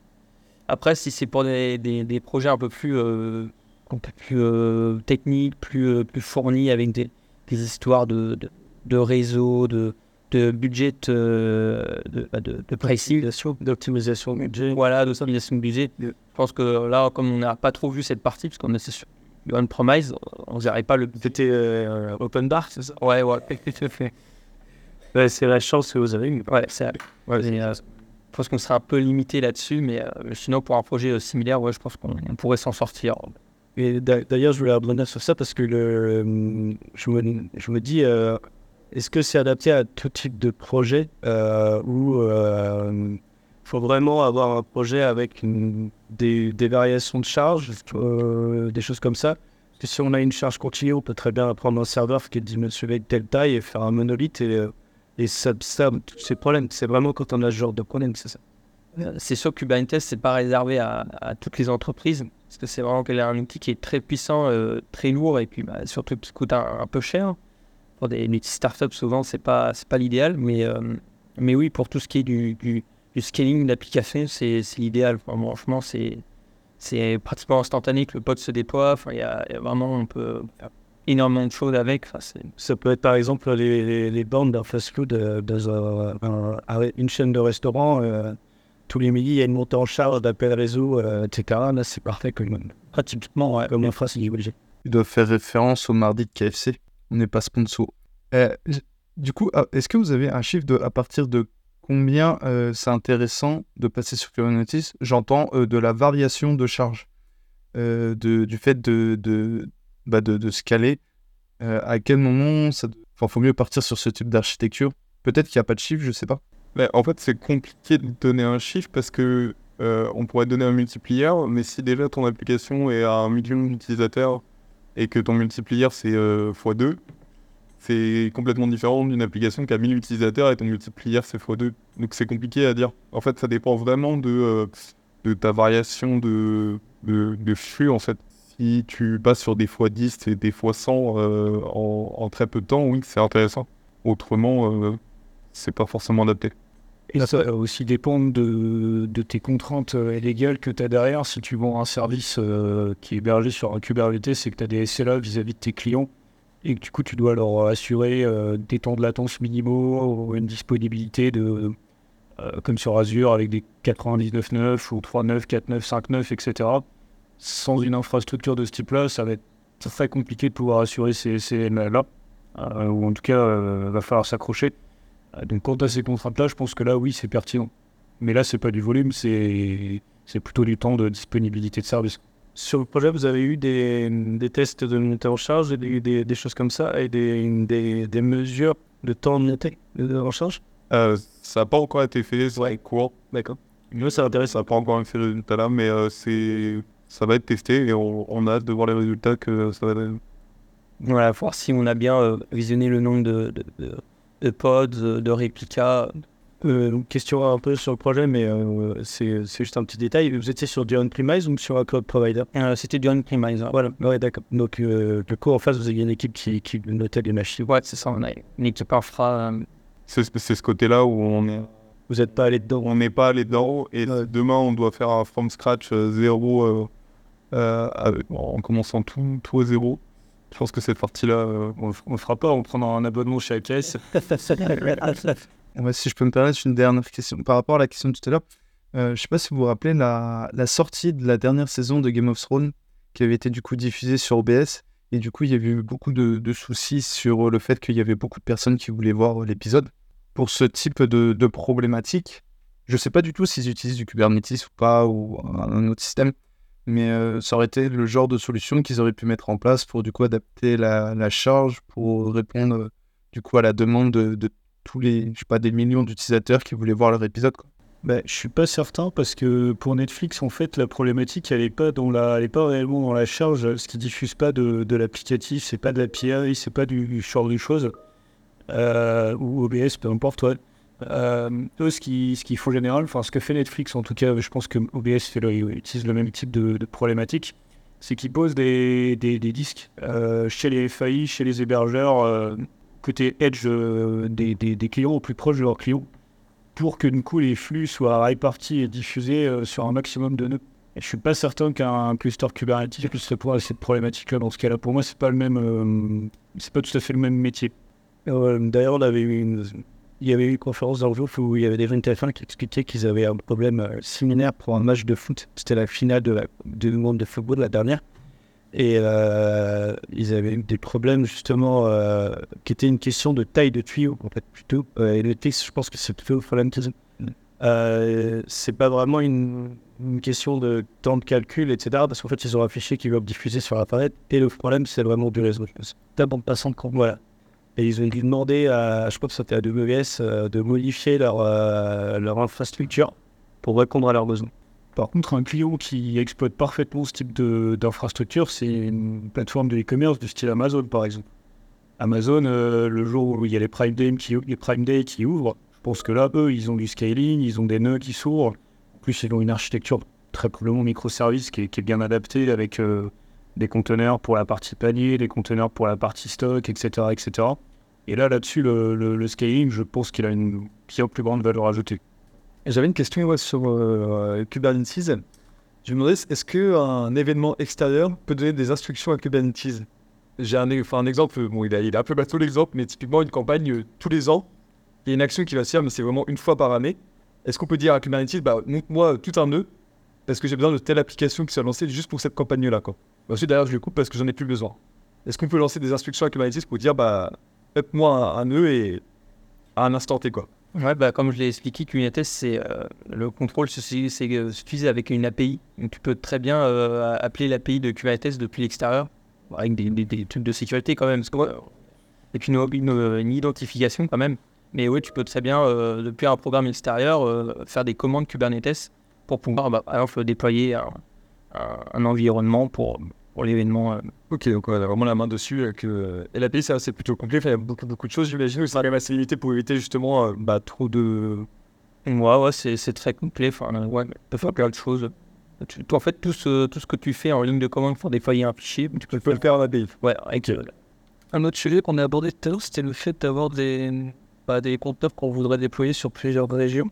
Après, si c'est pour des, des- des projets un peu plus, euh, un peu plus euh, techniques, plus, euh, plus fournis, avec des, des histoires de, de, de réseau, de, de budget, euh, de, bah, de, de pricing, d'optimisation budget. voilà, d'optimisation budget. Je pense que là, comme on n'a pas trop vu cette partie, parce qu'on est sur du on-premise, on dirait pas le. C'était euh, Open Bar, c'est ça? Ouais, ouais. Ouais, c'est la chance que vous avez eue. Ouais, c'est. Ouais, et, euh, je pense qu'on serait un peu limité là-dessus, mais euh, sinon, pour un projet euh, similaire, ouais, je pense qu'on on pourrait s'en sortir. Et d'a- d'ailleurs, je voulais rebondir sur ça parce que le, euh, je, me, je me dis, euh, est-ce que c'est adapté à tout type de projet euh, ou faut vraiment avoir un projet avec des, variations de charge, euh, des choses comme ça Parce que si on a une charge continue, on peut très bien prendre un serveur qui est dimensionné de telle taille et faire un monolithe et, euh, et ça, ça tous ces problèmes. C'est vraiment quand on a ce genre de problème, c'est ça Euh, C'est sûr que Kubernetes, c'est pas réservé à, toutes les entreprises, parce que c'est vraiment un outil qui est très puissant, très lourd, et puis bah, surtout qui coûte un, peu cher. Pour des startups, souvent, c'est pas, pas l'idéal, mais, mais oui, pour tout ce qui est du, du scaling d'application, c'est l'idéal. Enfin, franchement, c'est c'est pratiquement instantané que le pod se déploie. Enfin, il y, a il y a vraiment, on peut faire énormément de choses avec. Enfin, Ça peut être par exemple les, les, les bornes d'un fast-food euh, dans un- un- un- une chaîne de restaurants. euh, tous les midis, il y a une montée en charge d'appel réseau, euh, etc. Là, c'est parfait comme, pratiquement, ouais. comme infrastructure. Ils doivent faire référence au mardi de KFC. On n'est pas sponsor. Euh, du coup, ah, est-ce que vous avez un chiffre de à partir de combien euh, c'est intéressant de passer sur Kubernetes J'entends euh, de la variation de charge, euh, de, du fait de, de, bah, de, de scaler. À quel moment ça enfin, faut mieux partir sur ce type d'architecture Peut-être qu'il n'y a pas de chiffre, je sais pas. En fait, c'est compliqué de donner un chiffre parce que on pourrait donner un multiplier, mais si déjà ton application est à un million d'utilisateurs et que ton multiplier c'est euh, x2, c'est complètement différent d'une application qui a 1000 utilisateurs et ton multiplier c'est x2. Donc c'est compliqué à dire. En fait, ça dépend vraiment de, euh, ta variation de, flux en fait. Si tu passes sur des x10 et des x100 euh, en, très peu de temps, oui, c'est intéressant. Autrement, euh, c'est pas forcément adapté. Et ça va aussi dépendre de, tes contraintes euh, légales que tu as derrière. Si tu vends un service qui est hébergé sur un Kubernetes, c'est que tu as des SLA vis-à-vis de tes clients et que du coup tu dois leur assurer euh, des temps de latence minimaux ou une disponibilité de, euh, comme sur Azure avec des 99.9 ou 3.9, 4.9, 5.9, etc. Sans une infrastructure de ce type-là, ça va être très compliqué de pouvoir assurer ces, ces euh, ou en tout cas, euh, va falloir s'accrocher. Euh, Donc, quant à ces contraintes-là, je pense que là, oui, c'est pertinent. Mais là, c'est pas du volume, c'est plutôt du temps de disponibilité de service. Sur le projet, vous avez eu des, des tests de montée en charge, et des, des, des choses comme ça, et des, des, des mesures de temps de montée de- en charge? Euh, ça n'a pas encore été fait, c'est Ouais. court. D'accord. Moi, ça m'intéresse. Ça n'a pas encore fait le résultat là, mais euh, c'est ça va être testé et on, on a hâte de voir les résultats que ça va donner. Voilà, voir si on a bien euh, visionné le nombre de, de, de- de pods, de, de réplicas. Euh, une question un peu sur le projet, mais euh, c'est c'est juste un petit détail. Vous étiez sur du on-premise ou sur un cloud provider? Euh, C'était du on-premise. hein. Voilà, ouais, d'accord. Donc, euh, du coup, en face, vous aviez une équipe qui, qui notait les machines. Ouais, c'est ça. On a une équipe infra. C'est c'est ce côté-là où on est Vous n'êtes pas allé dedans? on n'est pas allé dedans et Ouais. demain on doit faire un from scratch euh, zéro euh, euh, avec- en commençant tout, tout à zéro. Je pense que cette partie-là, euh, On ne le fera pas en prenant un abonnement chez AKS. Si je peux me permettre une dernière question par rapport à la question de tout à l'heure. euh, je ne sais pas si vous vous rappelez la, sortie de la dernière saison de Game of Thrones qui avait été du coup diffusée sur OBS. Et du coup, il y avait eu beaucoup de, soucis sur le fait qu'il y avait beaucoup de personnes qui voulaient voir l'épisode. Pour ce type de, problématique, je ne sais pas du tout s'ils utilisent du Kubernetes ou pas, ou un, autre système. Mais euh, ça aurait été le genre de solution qu'ils auraient pu mettre en place pour du coup adapter la, charge pour répondre du coup à la demande de, de tous les, je sais pas, des millions d'utilisateurs qui voulaient voir leur épisode. Quoi. Ben, je suis pas certain parce que pour Netflix, en fait, la problématique, elle est pas dans la, elle est pas réellement dans la charge. Ce qui diffuse pas de, de l'applicatif, c'est pas de l'API, c'est pas du, genre de choses euh, ou OBS, peu importe. Ouais. Euh, eux, ce qu'ils ce font en général, enfin, ce que fait Netflix, en tout cas, je pense que OBS fait le, utilise le même type de, problématique, c'est qu'ils posent des, des, disques euh, chez les FAI, chez les hébergeurs, côté edge euh, des, des, clients au plus proche de leurs clients pour que du coup les flux soient répartis et diffusés euh, sur un maximum de nœuds. Et je suis pas certain qu'un cluster Kubernetes puisse répondre à cette problématique-là. Dans ce cas-là, pour moi, c'est pas le euh, pas tout à fait le même métier. D'ailleurs, une... il y avait eu une conférence dans le groupe où il y avait des gens de TF1 qui expliquaient qu'ils avaient un problème similaire pour un match de foot. C'était la finale du monde de football, la dernière. Et euh, ils avaient eu des problèmes justement euh, qui étaient une question de taille de tuyau en fait plutôt. Euh, et le texte, je pense que c'est plutôt problème. Euh, c'est pas vraiment une, question de temps de calcul, etc. Parce qu'en fait, ils ont affiché qu'ils doivent diffuser sur Internet. Et le problème, c'est vraiment du réseau. Ta bande passante, quand voilà. Et ils ont demandé à, je crois que c'était à AWS, de modifier leur infrastructure pour répondre à leurs besoins. Par contre, un client qui exploite parfaitement ce type d'infrastructure, c'est une plateforme de e-commerce du style Amazon, par exemple. Amazon, euh, le jour où il y a les Prime Day qui, les Prime Day qui ouvrent, je pense que là, eux, ils ont du scaling, ils ont des nœuds qui s'ouvrent. En plus, ils ont une architecture très probablement microservice qui est, bien adaptée avec euh, des conteneurs pour la partie panier, des conteneurs pour la partie stock, etc. etc. Et là, là-dessus, le, le- le scaling, je pense qu'il a une bien plus grande valeur ajoutée. J'avais une question sur euh, Kubernetes. Je me demandais, est-ce qu'un événement extérieur peut donner des instructions à Kubernetes? J'ai un, enfin, un exemple, bon, il, a, un peu bateau l'exemple, mais typiquement une campagne euh, tous les ans, il y a une action qui va se faire, mais c'est vraiment une fois par année. Est-ce qu'on peut dire à Kubernetes, bah, montre-moi tout un nœud, parce que j'ai besoin de telle application qui soit lancée juste pour cette campagne-là quoi. Ensuite, d'ailleurs, je le coupe parce que j'en ai plus besoin. Est-ce qu'on peut lancer des instructions à Kubernetes pour dire, bah, faites-moi un, un nœud et à un instant T, quoi? Ouais, bah, comme je l'ai expliqué, Kubernetes, c'est euh, le contrôle c'est euh, suffisait avec une API. Donc tu peux très bien euh, appeler l'API de Kubernetes depuis l'extérieur, avec des, des- trucs de sécurité quand même, avec une, identification quand même. Mais oui, tu peux très bien, depuis un programme extérieur, faire des commandes Kubernetes pour pouvoir, bah, par exemple, déployer un environnement pour, pour l'événement. euh. Ok, donc on a vraiment la main dessus. Avec, euh, et l'API, ça, c'est plutôt complet. Il y a beaucoup, beaucoup de choses, j'imagine. C'est quand même assez limité pour éviter justement euh, bah, trop de. Ouais, ouais, c'est très complet. Enfin, euh, ouais, tu peux faire plein de choses. Tu- toi, en fait, tout ce, tout ce que tu fais en ligne de commande pour déployer un fichier, tu peux le Tu peux faire. le faire en API. Ouais, avec, euh, Un autre sujet qu'on a abordé tout à l'heure, c'était le fait d'avoir des, bah, des conteneurs qu'on voudrait déployer sur plusieurs régions.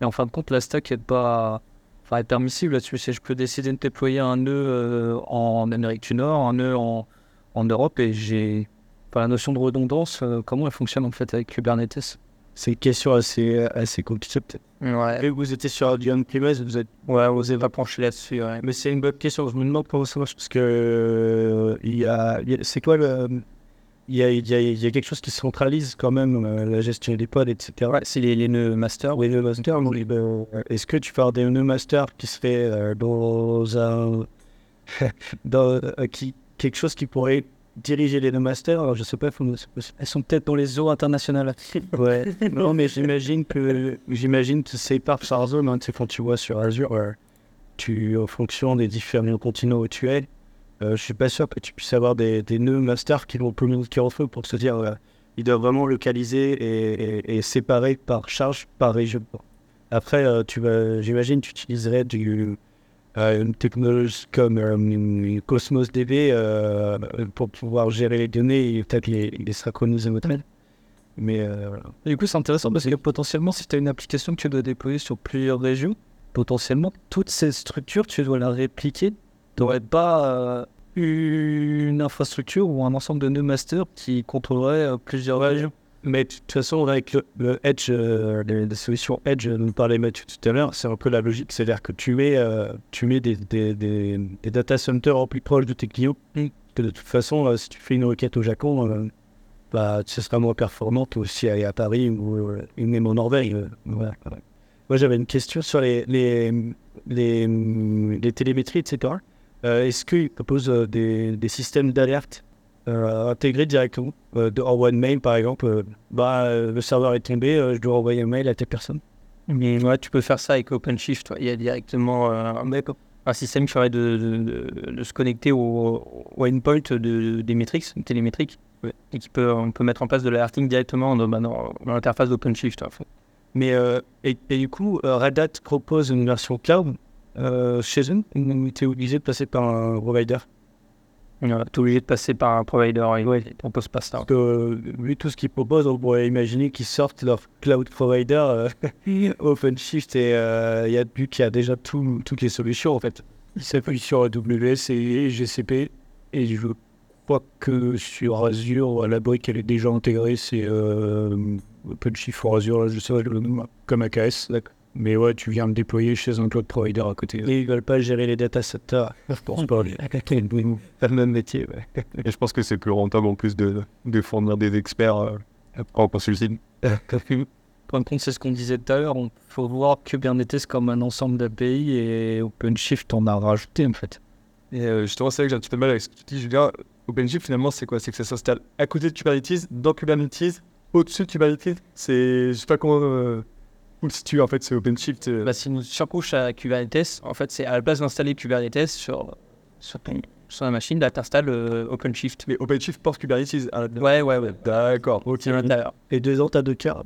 Et en fin de compte, la stack n'est pas enfin, est permissible là-dessus. C'est je peux décider de déployer un nœud euh, en Amérique du Nord, un nœud en, en Europe, et j'ai enfin, la notion de redondance, euh, comment elle fonctionne en fait avec Kubernetes C'est une question assez, assez compliquée peut-être. ouais, Et vous étiez sur du on-premise, vous êtes ouais, on s'est pas penché là-dessus. ouais. mais c'est une bonne question. Je me demande comment ça marche parce que euh, il y a, il y a- c'est quoi le, il y a, il y a- il y a quelque chose qui centralise quand même euh, la gestion des pods, etc. Ouais, c'est les, les nœuds master. Oui, le master. oui, ben, euh, Est-ce que tu parles des nœuds master qui serait euh, dans un, dans euh, qui quelque chose qui pourrait diriger les nœuds master? Alors je sais pas. faut- Elles sont peut-être dans les eaux internationales. ouais. Non, mais j'imagine que j'imagine que c'est par par zone. Hein, quand tu vois sur Azure, euh, tu en fonction des différents continents où tu es. Euh, je suis pas sûr que tu puisses avoir des, nœuds master qui vont communiquer entre eux pour se dire euh, ils doivent vraiment localiser et, séparer par charge, par région. Après, euh, tu j'imagine, tu utiliserais euh, une technologie comme euh, Cosmos DB pour pouvoir gérer les données et peut-être les, les synchroniser elles. Mais. Du coup, c'est intéressant parce que potentiellement, si tu as une application que tu dois déployer sur plusieurs régions, potentiellement, toute cette structure, tu dois la répliquer. Tu n'aurais pas euh, une infrastructure ou un ensemble de nœuds master qui contrôlerait euh, plusieurs régions? Mais de toute façon, avec le, le Edge, euh, les, les solutions Edge dont parlait Mathieu tout à l'heure, c'est un peu la logique. C'est-à-dire que tu mets, euh, tu mets des, des, des, des data centers en plus proche de tes clients. Que de toute façon, euh, si tu fais une requête au Japon, bah, ce sera moins performant que si elle est à Paris ou, même en Norvège. voilà. Moi, j'avais une question sur les, les, les, les télémétries, etc. Euh, Est-ce qu'ils proposent euh, des, des systèmes d'alerte euh, intégrés directement de, en one mail, par exemple bah, Le serveur est tombé, je dois envoyer un mail à telle personne? Mais ouais, tu peux faire ça avec OpenShift. Il y a directement un, un système qui ferait de, de, se connecter au, au endpoint de, des métriques, télémétriques, et qui peut, on peut mettre en place de l'alerting directement dans, bah, dans- l'interface d'OpenShift. Mais euh, et, et du coup, Red Hat propose une version cloud chez eux. Tu es obligé de passer par un provider. Tu es obligé de passer par un provider. et ouais. Ils proposent pas ça. Parce que euh, vu tout ce qu'ils proposent, on pourrait imaginer qu'ils sortent leur cloud provider euh, OpenShift et euh, il y a vu qu'il y a déjà tout- toutes les solutions en fait. Il s'appuie sur AWS et GCP. Et je crois que sur Azure, la brique, elle est déjà intégrée. C'est euh, OpenShift for Azure, là, je sais pas le nom, comme AKS. Mais ouais, tu viens me déployer chez un cloud provider à côté. Et ils veulent pas gérer les data centers. Je pense pas. les- le même métier, ouais. Et je pense que c'est plus rentable en plus de, de fournir des experts euh, en consulting. Par contre, c'est ce qu'on disait tout à l'heure, il faut voir Kubernetes comme un ensemble d'API et OpenShift en a rajouté en fait. Et euh, justement, c'est vrai que j'ai un petit peu de mal avec ce que tu dis, Julien. OpenShift, finalement, c'est quoi? C'est que ça s'installe à côté de Kubernetes, dans Kubernetes, au-dessus de Kubernetes? C'est, je sais pas comment euh, où le situe en fait, c'est OpenShift. euh. Bah, c'est une surcouche à Kubernetes. En fait, c'est à la place d'installer Kubernetes sur, sur, ton- sur la machine, là, tu installes OpenShift. mais OpenShift porte Kubernetes à. Ouais, ouais, ouais. D'accord, ok. Et deux ans, t'as deux quarts.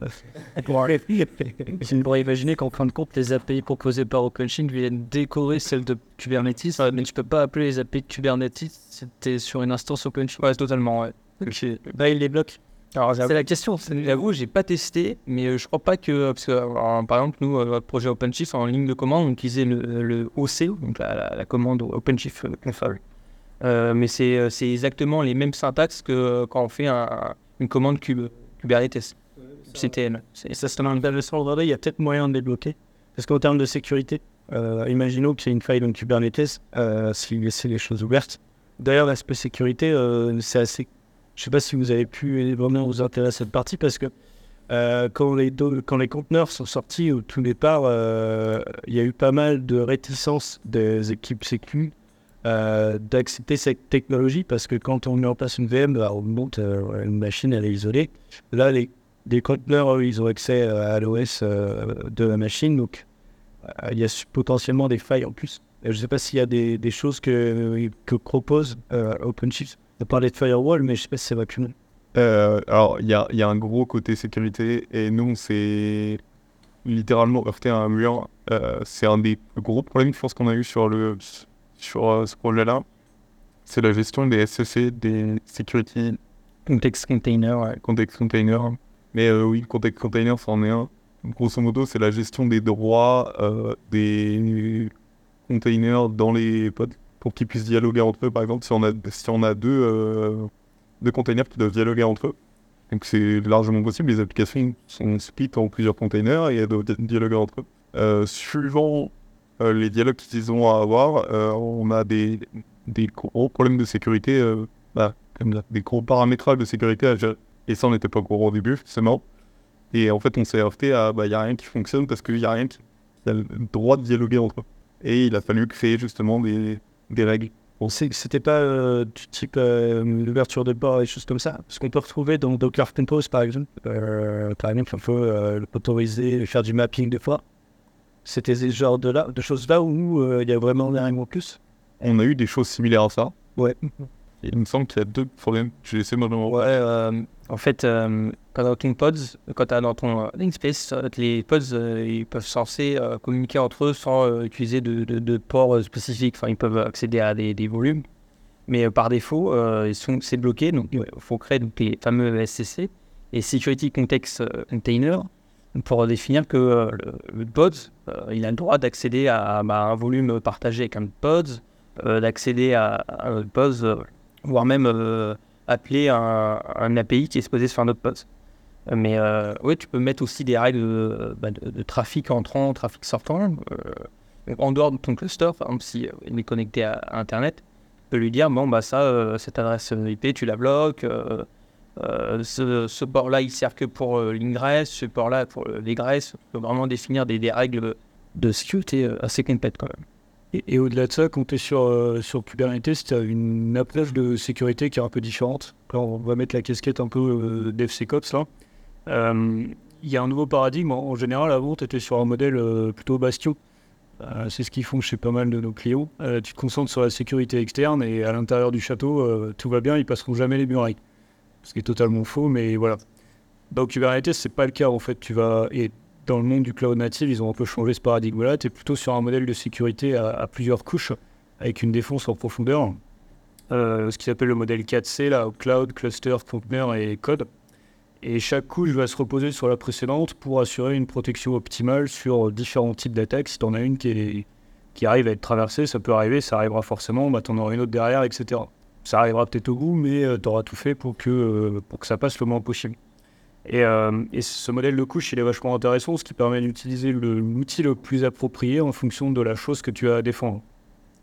On pourrait imaginer qu'en fin de compte, les API proposées par OpenShift viennent décorer celles de Kubernetes, mais tu peux pas appeler les API de Kubernetes si t'es sur une instance OpenShift. Ouais, totalement, ouais. Là, il les bloque. C'est la question. J'avoue, j'ai pas testé, mais euh, je crois pas que. Parce que, euh, par exemple, nous, euh, notre projet OpenShift, en ligne de commande, on utilisait le, le OC, donc la, la- la commande OpenShift euh, console. Euh, mais c'est euh, exactement les mêmes syntaxes que euh, quand on fait un- une commande Kub- Kubernetes. Et ça, c'est intéressant. Regardez, il y a peut-être moyen de les bloquer. Parce qu'en termes de sécurité, euh, imaginons qu'il y ait une faille dans Kubernetes, euh, s'il laissait les choses ouvertes. D'ailleurs, l'aspect sécurité, euh, c'est assez. Je sais pas si vous avez pu vraiment vous intéresser à cette partie parce que euh, quand, les conteneurs sont sortis au tout départ, euh, il y a eu pas mal de réticence des équipes sécu euh, d'accepter cette technologie parce que quand on met en place une VM, bah, on monte une machine, elle est isolée. Là, les, conteneurs, ils ont accès à l'OS de la machine, donc il y a potentiellement des failles en plus. Je ne sais pas s'il y a des, choses que, propose OpenShift. A parlé de firewall, mais je sais pas si c'est vrai plus. Euh, alors, il y a, il y a un gros côté sécurité et nous, on s'est littéralement heurté à un mur. Euh, c'est un des gros problèmes, je pense, qu'on a eu sur, le, sur euh, ce projet-là. C'est la gestion des SCC, des Security Context Container, ouais. Context Container. Mais euh, oui, Context Container, c'en est un. Grosso modo, c'est la gestion des droits des containers dans les pods pour qu'ils puissent dialoguer entre eux. Par exemple, si on a, si on a deux, euh, deux containers qui doivent dialoguer entre eux, donc c'est largement possible. Les applications sont split en plusieurs containers et elles doivent di- dialoguer entre eux. Euh, suivant euh, les dialogues qu'ils ont à avoir, on a des, des gros problèmes de sécurité, bah, des gros paramétrages de sécurité à gérer. Et ça, on n'était pas au courant au début, forcément. Et en fait, on s'est heurté à, bah, il n'y a rien qui fonctionne parce qu'il n'y a rien qui a le droit de dialoguer entre eux. Et il a fallu créer justement des, des règles. Bon, c'est- c'était pas euh, du type euh, l'ouverture de port et des choses comme ça. Parce qu'on peut retrouver dans Docker Compose, par exemple, euh, par exemple, on peut euh, autoriser, faire du mapping des fois. C'était ce genre de, là, de choses-là où euh, il y a vraiment rien en plus. On a eu des choses similaires à ça. Ouais. Il me semble qu'il y a deux problèmes. De me remettre. Ouais, euh, en fait, euh, quand dans ton pods, quand tu as dans ton euh, namespace, euh, les pods, euh, ils peuvent censés euh, communiquer entre eux sans euh, utiliser de, de, de ports euh, spécifiques. Enfin, ils peuvent accéder à des, des volumes. Mais euh, par défaut, euh, ils c'est bloqué. Donc, il faut créer donc, les fameux SCC et Security Context euh, Container pour définir que euh, le, le pod, euh, il a le droit d'accéder à, bah, un volume partagé avec un pod, euh, d'accéder à, à un pod, euh, voire même euh, appeler un, un API qui est supposé se faire notre poste. Euh, Mais euh, oui, tu peux mettre aussi des règles de, bah, de- trafic entrant, trafic sortant. en dehors de ton cluster, par exemple, si il est connecté à, Internet, tu peux lui dire bon, bah ça, cette adresse IP, tu la bloques. ce, port-là, il sert que pour euh, l'ingress, ce port-là pour euh, l'égress. Tu peux vraiment définir des, des règles de sécurité assez complètes quand même. Et, au-delà de ça, es sur, euh, sur Kubernetes, tu as une approche de sécurité qui est un peu différente. Là, on va mettre la casquette un peu euh, DevSecOps. Euh, Il y a un nouveau paradigme. En, général, avant, tu étais sur un modèle euh, plutôt bastion. Euh, c'est ce qu'ils font chez pas mal de nos clients. Tu te concentres sur la sécurité externe et à l'intérieur du château, tout va bien, ils passeront jamais les murailles. Ce qui est totalement faux, mais voilà. Dans Kubernetes, c'est pas le cas en fait. Tu vas dans le monde du cloud native, ils ont un peu changé ce paradigme-là. Tu es plutôt sur un modèle de sécurité à, plusieurs couches, avec une défense en profondeur. Euh, ce qui s'appelle le modèle 4C, là, Cloud, Cluster, Container et Code. Et chaque couche va se reposer sur la précédente pour assurer une protection optimale sur différents types d'attaques. Si tu en as une qui, arrive à être traversée, ça peut arriver, ça arrivera forcément, bah, tu en auras une autre derrière, etc. Ça arrivera peut-être au bout, mais tu auras tout fait pour que, euh, pour que ça passe le moins possible. Et, euh, et ce modèle de couche, il est vachement intéressant, ce qui permet d'utiliser l'outil le plus approprié en fonction de la chose que tu as à défendre.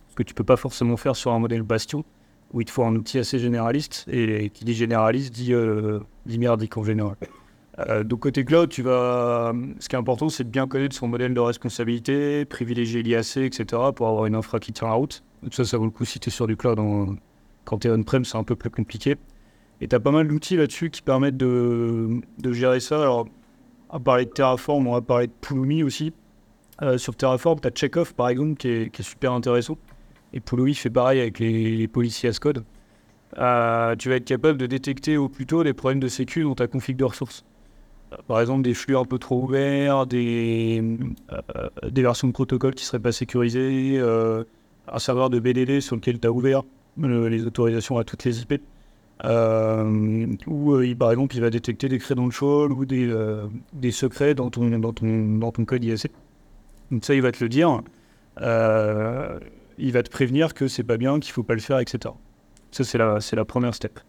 Ce que tu peux pas forcément faire sur un modèle bastion, où il te faut un outil assez généraliste, et qui dit généraliste dit, euh, merdique en général. Euh, donc côté cloud, tu vas, ce qui est important, c'est de bien connaître son modèle de responsabilité, privilégier l'IAC, etc., pour avoir une infra qui tient la route. Donc ça, ça vaut le coup si tu es sur du cloud. Quand tu es on-prem, c'est un peu plus compliqué. Et tu as pas mal d'outils là-dessus qui permettent de, de gérer ça. Alors, va parler de Terraform, on va parler de Pulumi aussi. Euh, sur Terraform, tu as Checkoff, par exemple, qui est, qui est super intéressant. Et Pulumi fait pareil avec les, les policies as code. Euh, tu vas être capable de détecter au plus tôt les problèmes de sécu dans ta config de ressources. Euh, Par exemple, des flux un peu trop ouverts, des, des versions de protocole qui seraient pas sécurisées, un serveur de BDD sur lequel tu as ouvert les autorisations à toutes les IP. Euh, ou euh, par exemple, il va détecter des credentials ou euh, des secrets dans ton, dans, ton, dans ton code IAC. Donc ça, il va te le dire. Euh, il va te prévenir que c'est pas bien, qu'il faut pas le faire, etc. Ça, c'est la, la première step.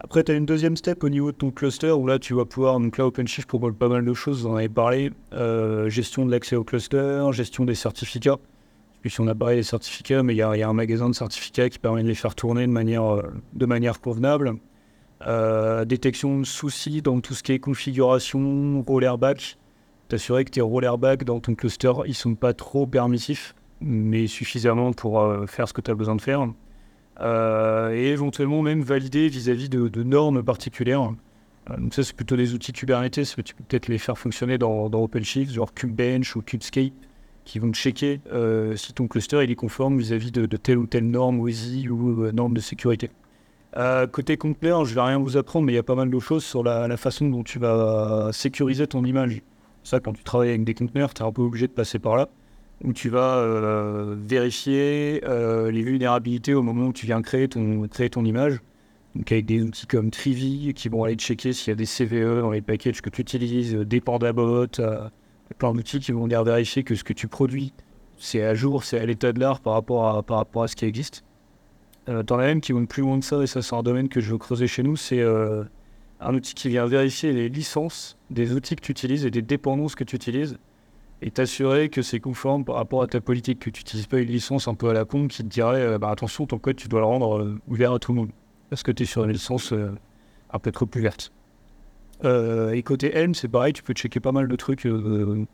Après, tu as une deuxième step au niveau de ton cluster où là, tu vas pouvoir, donc là, OpenShift propose pas mal de choses, vous en avez parlé. Gestion de l'accès au cluster, gestion des certificats. Plus si on a parlé des certificats, mais il y, a un magasin de certificats qui permet de les faire tourner de manière, euh, de manière convenable. Euh, détection de soucis dans tout ce qui est configuration, rollerback. T'assurer que tes rollerback dans ton cluster, ils sont pas trop permissifs, mais suffisamment pour euh, faire ce que tu as besoin de faire. Et éventuellement même valider vis-à-vis de, normes particulières. Donc ça, c'est plutôt des outils Kubernetes, tu peux peut-être les faire fonctionner dans, dans OpenShift, genre Kubebench ou Kubescape, qui vont checker euh, si ton cluster est conforme vis-à-vis de, telle ou telle norme OSI ou euh, norme de sécurité. Euh, côté conteneur, je vais rien vous apprendre, mais il y a pas mal de choses sur la, façon dont tu vas sécuriser ton image. Ça, quand tu travailles avec des conteneurs, tu es un peu obligé de passer par là, où tu vas vérifier les vulnérabilités au moment où tu viens créer ton, image. Donc avec des outils comme Trivi qui vont aller checker s'il y a des CVE dans les packages que tu utilises, des Pandabot, plein d'outils qui vont venir vérifier que ce que tu produis, c'est à jour, c'est à l'état de l'art par rapport à, par rapport à ce qui existe. Euh, T'en as même qui vont plus loin que ça, et ça c'est un domaine que je veux creuser chez nous, c'est euh, un outil qui vient vérifier les licences des outils que tu utilises et des dépendances que tu utilises, et t'assurer que c'est conforme par rapport à ta politique, que tu n'utilises pas une licence un peu à la con qui te dirait euh, bah, attention, ton code tu dois le rendre ouvert à tout le monde, parce que tu es sur une licence un peu trop plus verte. Euh, et côté Helm, c'est pareil, tu peux checker pas mal de trucs euh,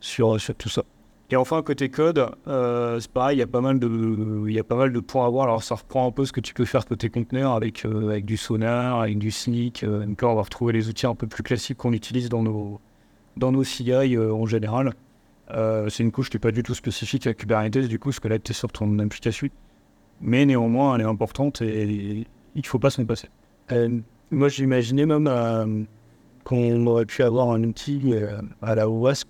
sur, tout ça. Et enfin, côté code, euh, c'est pareil, il y a pas mal de, il y points à voir. Alors, ça reprend un peu ce que tu peux faire côté conteneur avec, du sonar, avec du sneak. Là, on va retrouver les outils un peu plus classiques qu'on utilise dans nos, dans nos CI en général. C'est une couche qui n'est pas du tout spécifique à Kubernetes, du coup, parce que là, tu es sur ton application. Mais néanmoins, elle est importante et il ne faut pas s'en passer. Moi, j'imaginais même qu'on aurait pu avoir un outil euh, à la OASP,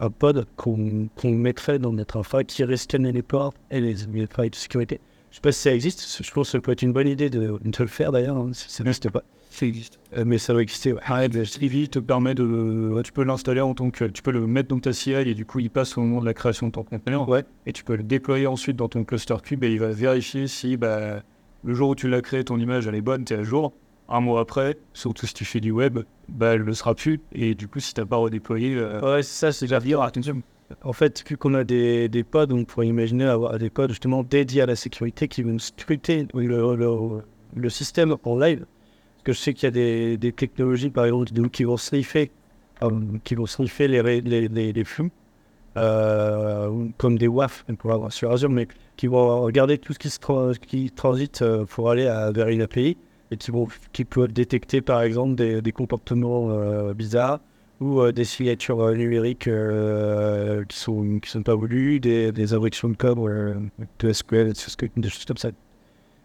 un pod qu'on mettrait dans notre infra qui rescannait les ports et les, les failles de sécurité. Je sais pas si ça existe, je pense que ça peut être une bonne idée de, de le faire d'ailleurs, hein, si ça n'existe pas. Ça existe. Euh, mais ça doit exister, ouais. Trivi te permet de. ouais, Tu peux l'installer en tant que. Tu peux le mettre dans ta CI et du coup, il passe au moment de la création de ton conteneur. Ouais. Et tu peux le déployer ensuite dans ton cluster cube et il va vérifier si bah, le jour où tu l'as créé, ton image elle est bonne, tu es à jour. Un mois après, surtout si tu fais du web, bah, elle ne le sera plus. Et du coup, si tu n'as pas redéployé, euh, Ouais, c'est ça, c'est veut dire attention. En fait, vu qu'on a des, des pods, on pourrait imaginer avoir des pods justement dédiés à la sécurité qui vont scripter le, le, le système en live. Parce que je sais qu'il y a des, des technologies, par exemple, qui vont sniffer, qui vont sniffer les, les, les, les flux, euh, comme des WAF pour avoir sur Azure, mais qui vont regarder tout ce qui, se tra- qui transite euh, pour aller à, vers une API et qui, vont, qui peuvent détecter par exemple des, des comportements euh, bizarres ou euh, des signatures euh, numériques qui sont qui sont pas voulues, des, des injections de code de SQL, des choses, comme ça.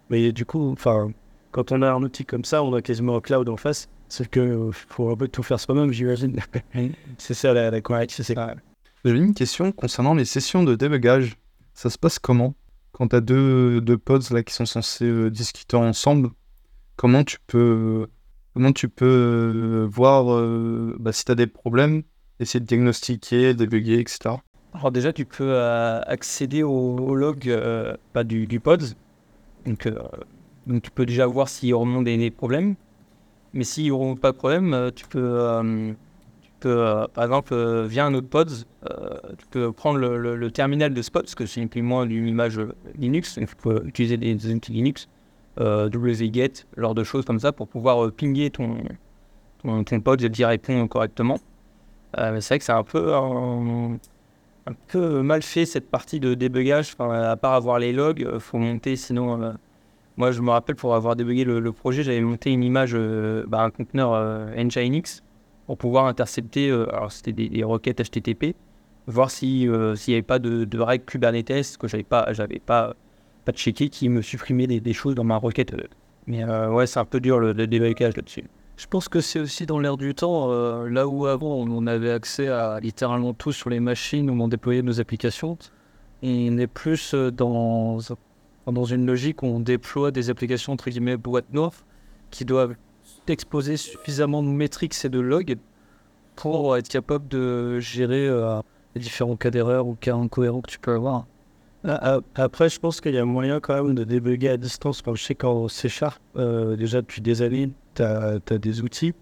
Mais du coup, enfin, quand on a un outil comme ça, on a quasiment un cloud en face. C'est que faut un peu tout faire soi-même, j'imagine. c'est ça la, la c'est ça. J'avais une question concernant les sessions de débugage. Ça se passe comment Quand tu as deux, deux pods là, qui sont censés euh, discuter ensemble, comment tu peux, comment tu peux euh, voir euh, bah, si tu as des problèmes, essayer de diagnostiquer, débugger, etc. Alors déjà, tu peux euh, accéder au, log pas du, du pod. Donc, donc tu peux déjà voir s'il remonte des, des problèmes. Mais s'ils n'auront pas de problème, tu peux, tu peux par exemple, via un autre pods, euh, tu peux prendre le, terminal de Spot, parce que c'est implément d'une image Linux, donc tu peux utiliser des outils Linux, euh, wget, genre de choses comme ça, pour pouvoir euh, pinguer ton, ton, ton pod et d'y répondre correctement. Euh, c'est vrai que c'est un peu un, un peu mal fait cette partie de débugage. À part avoir les logs, il faut monter. Sinon, euh, moi je me rappelle pour avoir débugué le, projet, j'avais monté une image, euh, bah, un conteneur euh, Nginx pour pouvoir intercepter. euh, alors c'était des, requêtes HTTP, voir si euh, s'il n'y avait pas de, de règles Kubernetes que j'avais pas, j'avais pas pas checké qui me supprimait des, choses dans ma requête. Mais euh, ouais, c'est un peu dur le, le là-dessus. Je pense que c'est aussi dans l'air du temps, euh, là où avant on avait accès à littéralement tout sur les machines où on déployait nos applications, on est plus euh, dans, dans une logique où on déploie des applications entre guillemets boîte noire qui doivent exposer suffisamment de métriques et de logs pour être capable de gérer les différents cas d'erreur ou cas incohérents que tu peux avoir. Ah, ah, Après, je pense qu'il y a moyen quand même de débugger à distance. Je sais qu'en C euh, déjà depuis des années, tu as, des outils.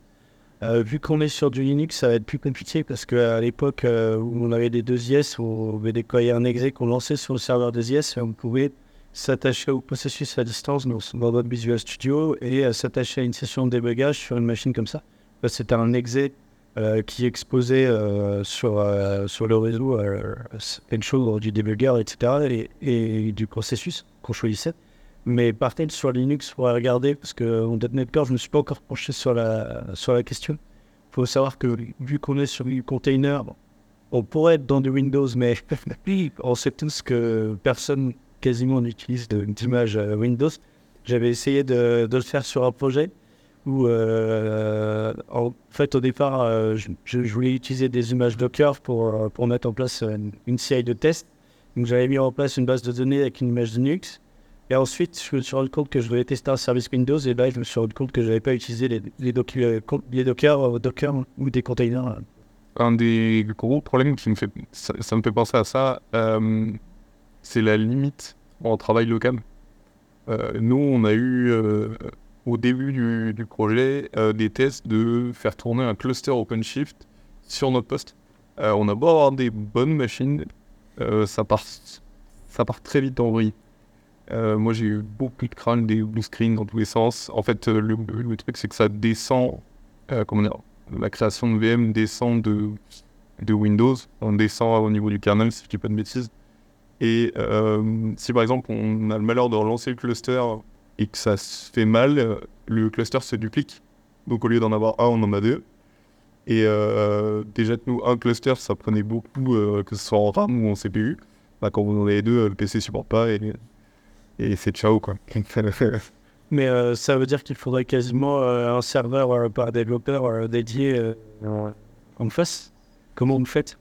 Euh, vu qu'on est sur du Linux, ça va être plus compliqué parce qu'à l'époque euh, où on avait des 2IS, on avait déployé un exec qu'on lançait sur le serveur des IS et on pouvait s'attacher au processus à distance dans, notre Visual Studio et s'attacher à une session de débugage sur une machine comme ça. C'était un exec euh, qui exposait euh, sur, euh, sur le réseau plein de choses du débugger, etc. et, du processus qu'on choisissait. Mais par sur Linux, faudrait regarder, parce que en .NET Core, je ne me suis pas encore penché sur la, sur la question. Il faut savoir que vu qu'on est sur du container, on pourrait être dans du Windows, mais on sait tous que personne quasiment n'utilise d'image Windows. J'avais essayé de, de le faire sur un projet où, euh, en fait, au départ, euh, je, voulais utiliser des images Docker pour, euh, pour mettre en place une, une série de tests. Donc, j'avais mis en place une base de données avec une image Linux. Et ensuite, je me suis rendu compte que je voulais tester un service Windows. Et là, je me suis rendu compte que je n'avais pas utilisé les, les, les Docker, Docker ou des containers. Un des gros problèmes qui me fait, ça, me fait penser à ça, c'est la limite en travail local. Nous, on a eu au début du, projet euh, des tests de faire tourner un cluster OpenShift sur notre poste. Euh, on a beau avoir des bonnes machines, euh, ça, part, ça part très vite en vrille. Moi, j'ai eu beaucoup de crânes, des blue screens dans tous les sens. En fait, le, truc, c'est que ça descend, comment dire, la création de VM descend de, Windows, on descend au niveau du kernel, si je dis pas de bêtises. Et si par exemple on a le malheur de relancer le cluster et que ça se fait mal, euh, le cluster se duplique. Donc au lieu d'en avoir un, on en a deux. Et euh, déjà que nous, un cluster, ça prenait beaucoup, euh, que ce soit en RAM ou en CPU. Bah, quand vous en avez deux, le PC supporte pas et, et c'est ciao quoi. Mais euh, ça veut dire qu'il faudrait quasiment euh, un serveur euh, par développeur euh, dédié euh, en face. Comment vous faites?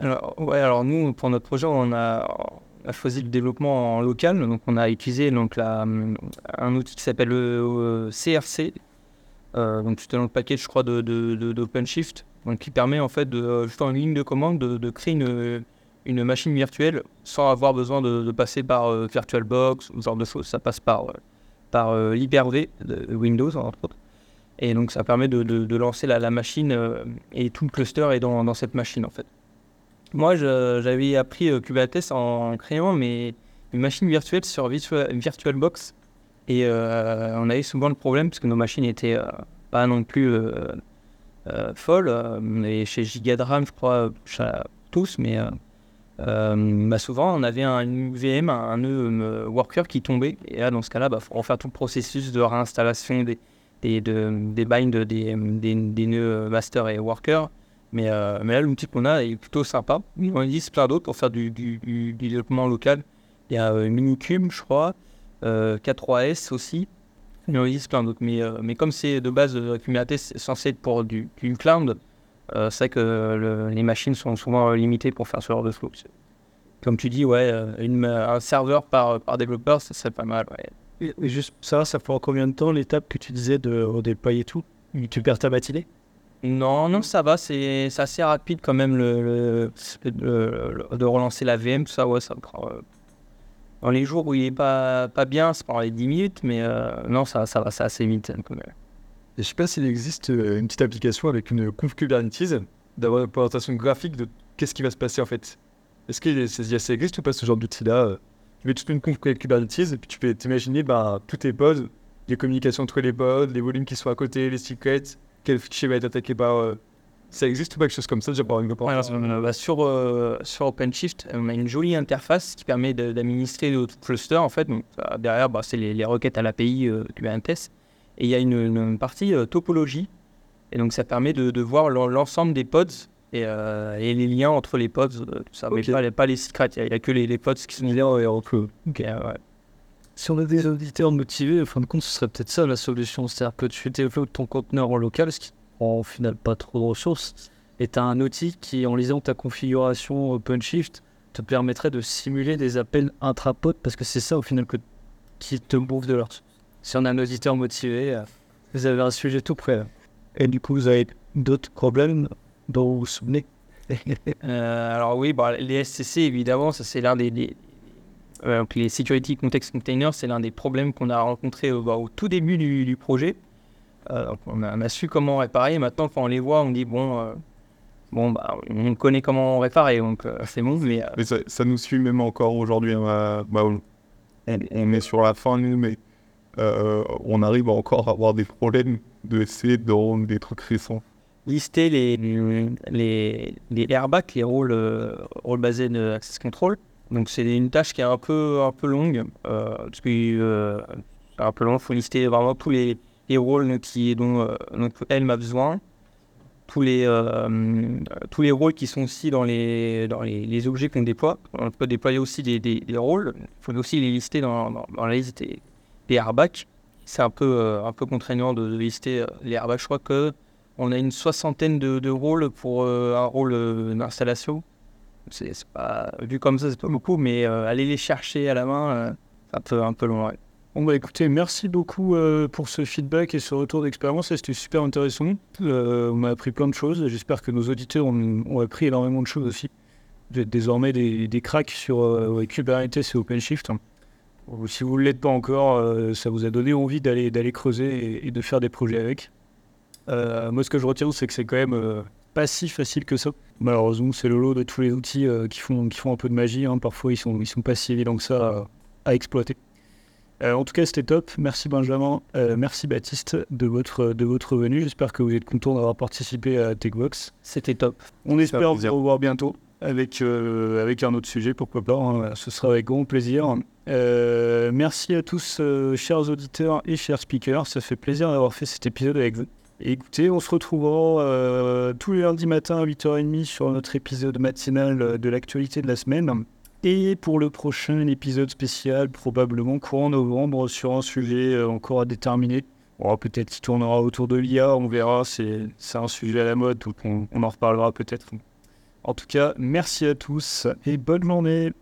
Alors, ouais, alors nous, pour notre projet, on a, a choisi le développement en local. Donc, on a utilisé donc, un outil qui s'appelle le euh, CRC. Euh, donc, c'était dans le package, je crois, de, d'OpenShift. Donc, qui permet en fait, de, juste en ligne de commande, de, créer une, machine virtuelle sans avoir besoin de, passer par euh, VirtualBox ou ce genre de choses. Ça passe par, euh, par euh, l'Hyper-V de Windows, entre autres. Et donc, ça permet de, lancer la, machine euh, et tout le cluster est dans cette machine, en fait. Moi, j'avais appris euh, Kubernetes en créant mes, mes machines virtuelles sur Virtua- VirtualBox. Et euh, on avait souvent le problème, parce que nos machines étaient euh, pas non plus euh, euh, folles. On chez Giga de RAM, je crois, tous, mais bah, souvent, on avait un VM, un, un euh, worker qui tombait. Et là, dans ce cas-là, il faut refaire tout le processus de réinstallation des, des, de- des binds des, des nœuds master et worker. Mais, euh, mais là, l'outil qu'on a est plutôt sympa. On existe plein d'autres pour faire du, développement local. Il y a euh, Minicube, je crois, euh, K3S aussi. Il en existe plein d'autres. Mais, euh, mais comme c'est de base euh, Kubernetes, c'est censé être pour du, cloud, euh, c'est vrai que le- les machines sont souvent euh, limitées pour faire ce genre de. C'est- Comme tu dis, ouais, euh, un serveur par, par développeur, ça serait pas mal. Et- Juste savoir, ça prend combien de temps l'étape que tu disais de redéployer tout? Tu perds ta matinée? Non, non, ça va, c'est assez rapide quand même le, de relancer la VM, tout ça, ouais, ça prend. euh, dans les jours où il est pas, pas bien, ça prend les 10 minutes, mais euh, non, ça, ça va, c'est assez vite. quand même. Et je sais pas s'il existe euh, une petite application avec une conf Kubernetes d'avoir une représentation graphique de qu'est-ce qui va se passer en fait. Est-ce que ça, ça existe ou pas ce genre d'outil-là Tu mets toute une conf Kubernetes et puis tu peux t'imaginer bah, tous tes pods, les communications entre les pods, les volumes qui sont à côté, les secrets, quel fichier va être attaqué par. euh, Ça existe ou pas quelque chose comme ça déjà pour une Ouais, alors, bah, sur, euh, sur OpenShift, on a une jolie interface qui permet d'administrer le cluster. En fait, donc, ça, derrière, bah, c'est les, les requêtes à l'API euh, Kubernetes. Et il y a une, une partie euh, topologie. Et donc, ça permet de, de voir l'en- l'ensemble des pods et, euh, et les liens entre les pods. euh, tout ça. Mais Ok. pas, les- pas les secrets. Il n'y a, que les, les pods qui sont liés et entre eux. Ok, ouais. Si on a des auditeurs motivés, en fin de compte, ce serait peut-être ça la solution. C'est-à-dire que tu développes ton conteneur en local, ce qui prend au final pas trop de ressources, et tu as un outil qui, en lisant ta configuration OpenShift, te permettrait de simuler des appels intrapod, parce que c'est ça au final que, qui te bouffe de l'heure. Si on a un auditeur motivé, euh, vous avez un sujet tout prêt. Et du coup, vous avez d'autres problèmes dont vous vous souvenez? Euh, alors oui, bah, les SCC, évidemment, ça c'est l'un des... des- donc les Security Context Containers, c'est l'un des problèmes qu'on a rencontré au, bah, au tout début du, du projet. Euh, donc on, a, on a su comment réparer. Maintenant, quand on les voit, on dit, bon, euh, bon bah, on connaît comment réparer, donc euh, c'est bon. Mais euh, Mais ça, ça nous suit même encore aujourd'hui. hein, euh, bah, on, est sur la fin, nous, mais euh, on arrive encore à avoir des problèmes de essayer de rendre des trucs récents. lister les, les, les airbags, les rôles, euh, rôles basés de access control. Donc c'est une tâche qui est un peu, un peu longue, euh, parce que euh, un peu long, il faut lister vraiment tous les, les rôles qui, dont, euh, elle m'a besoin, tous les, tous les rôles qui sont aussi dans les, dans les, les objets qu'on déploie. On peut déployer aussi des, des, des rôles, il faut aussi les lister dans, dans, la liste des, des airbags. C'est un peu, un peu contraignant de, lister les airbags. Je crois que on a une soixantaine de, de rôles pour un rôle d'installation. C'est pas vu comme ça, c'est pas beaucoup, mais euh, aller les chercher à la main, euh, c'est un peu, un long. Bon bah écoutez, merci beaucoup euh, pour ce feedback et ce retour d'expérience, c'était super intéressant. Euh, on m'a appris plein de choses, j'espère que nos auditeurs ont, appris énormément de choses aussi. Vous êtes désormais des, cracks sur Kubernetes et OpenShift. Si vous ne l'êtes pas encore, ça vous a donné envie d'aller creuser et, et de faire des projets avec. Moi ce que je retiens c'est que c'est quand même pas si facile que ça. Malheureusement c'est le lot de tous les outils euh, qui, font, qui font un peu de magie, hein. parfois ils sont, ils sont pas si évidents que ça à- à exploiter. Euh, en tout cas, c'était top. Merci Benjamin, Euh, merci Baptiste de votre, de votre venue. J'espère que vous êtes content d'avoir participé à TechVox. C'était top. On espère vous revoir bientôt avec, euh, avec un autre sujet, pourquoi pas. hein. Ce sera avec grand plaisir. Euh, merci à tous, euh, chers auditeurs et chers speakers. Ça fait plaisir d'avoir fait cet épisode avec vous. Écoutez, on se retrouvera euh, tous les lundis matin à 8h30 sur notre épisode matinal de l'actualité de la semaine. Et pour le prochain épisode spécial, probablement courant novembre, sur un sujet euh, encore à déterminer. Bon, peut-être qu'il tournera autour de l'IA, on verra, c'est un sujet à la mode, donc on, on en reparlera peut-être. En tout cas, merci à tous et bonne journée.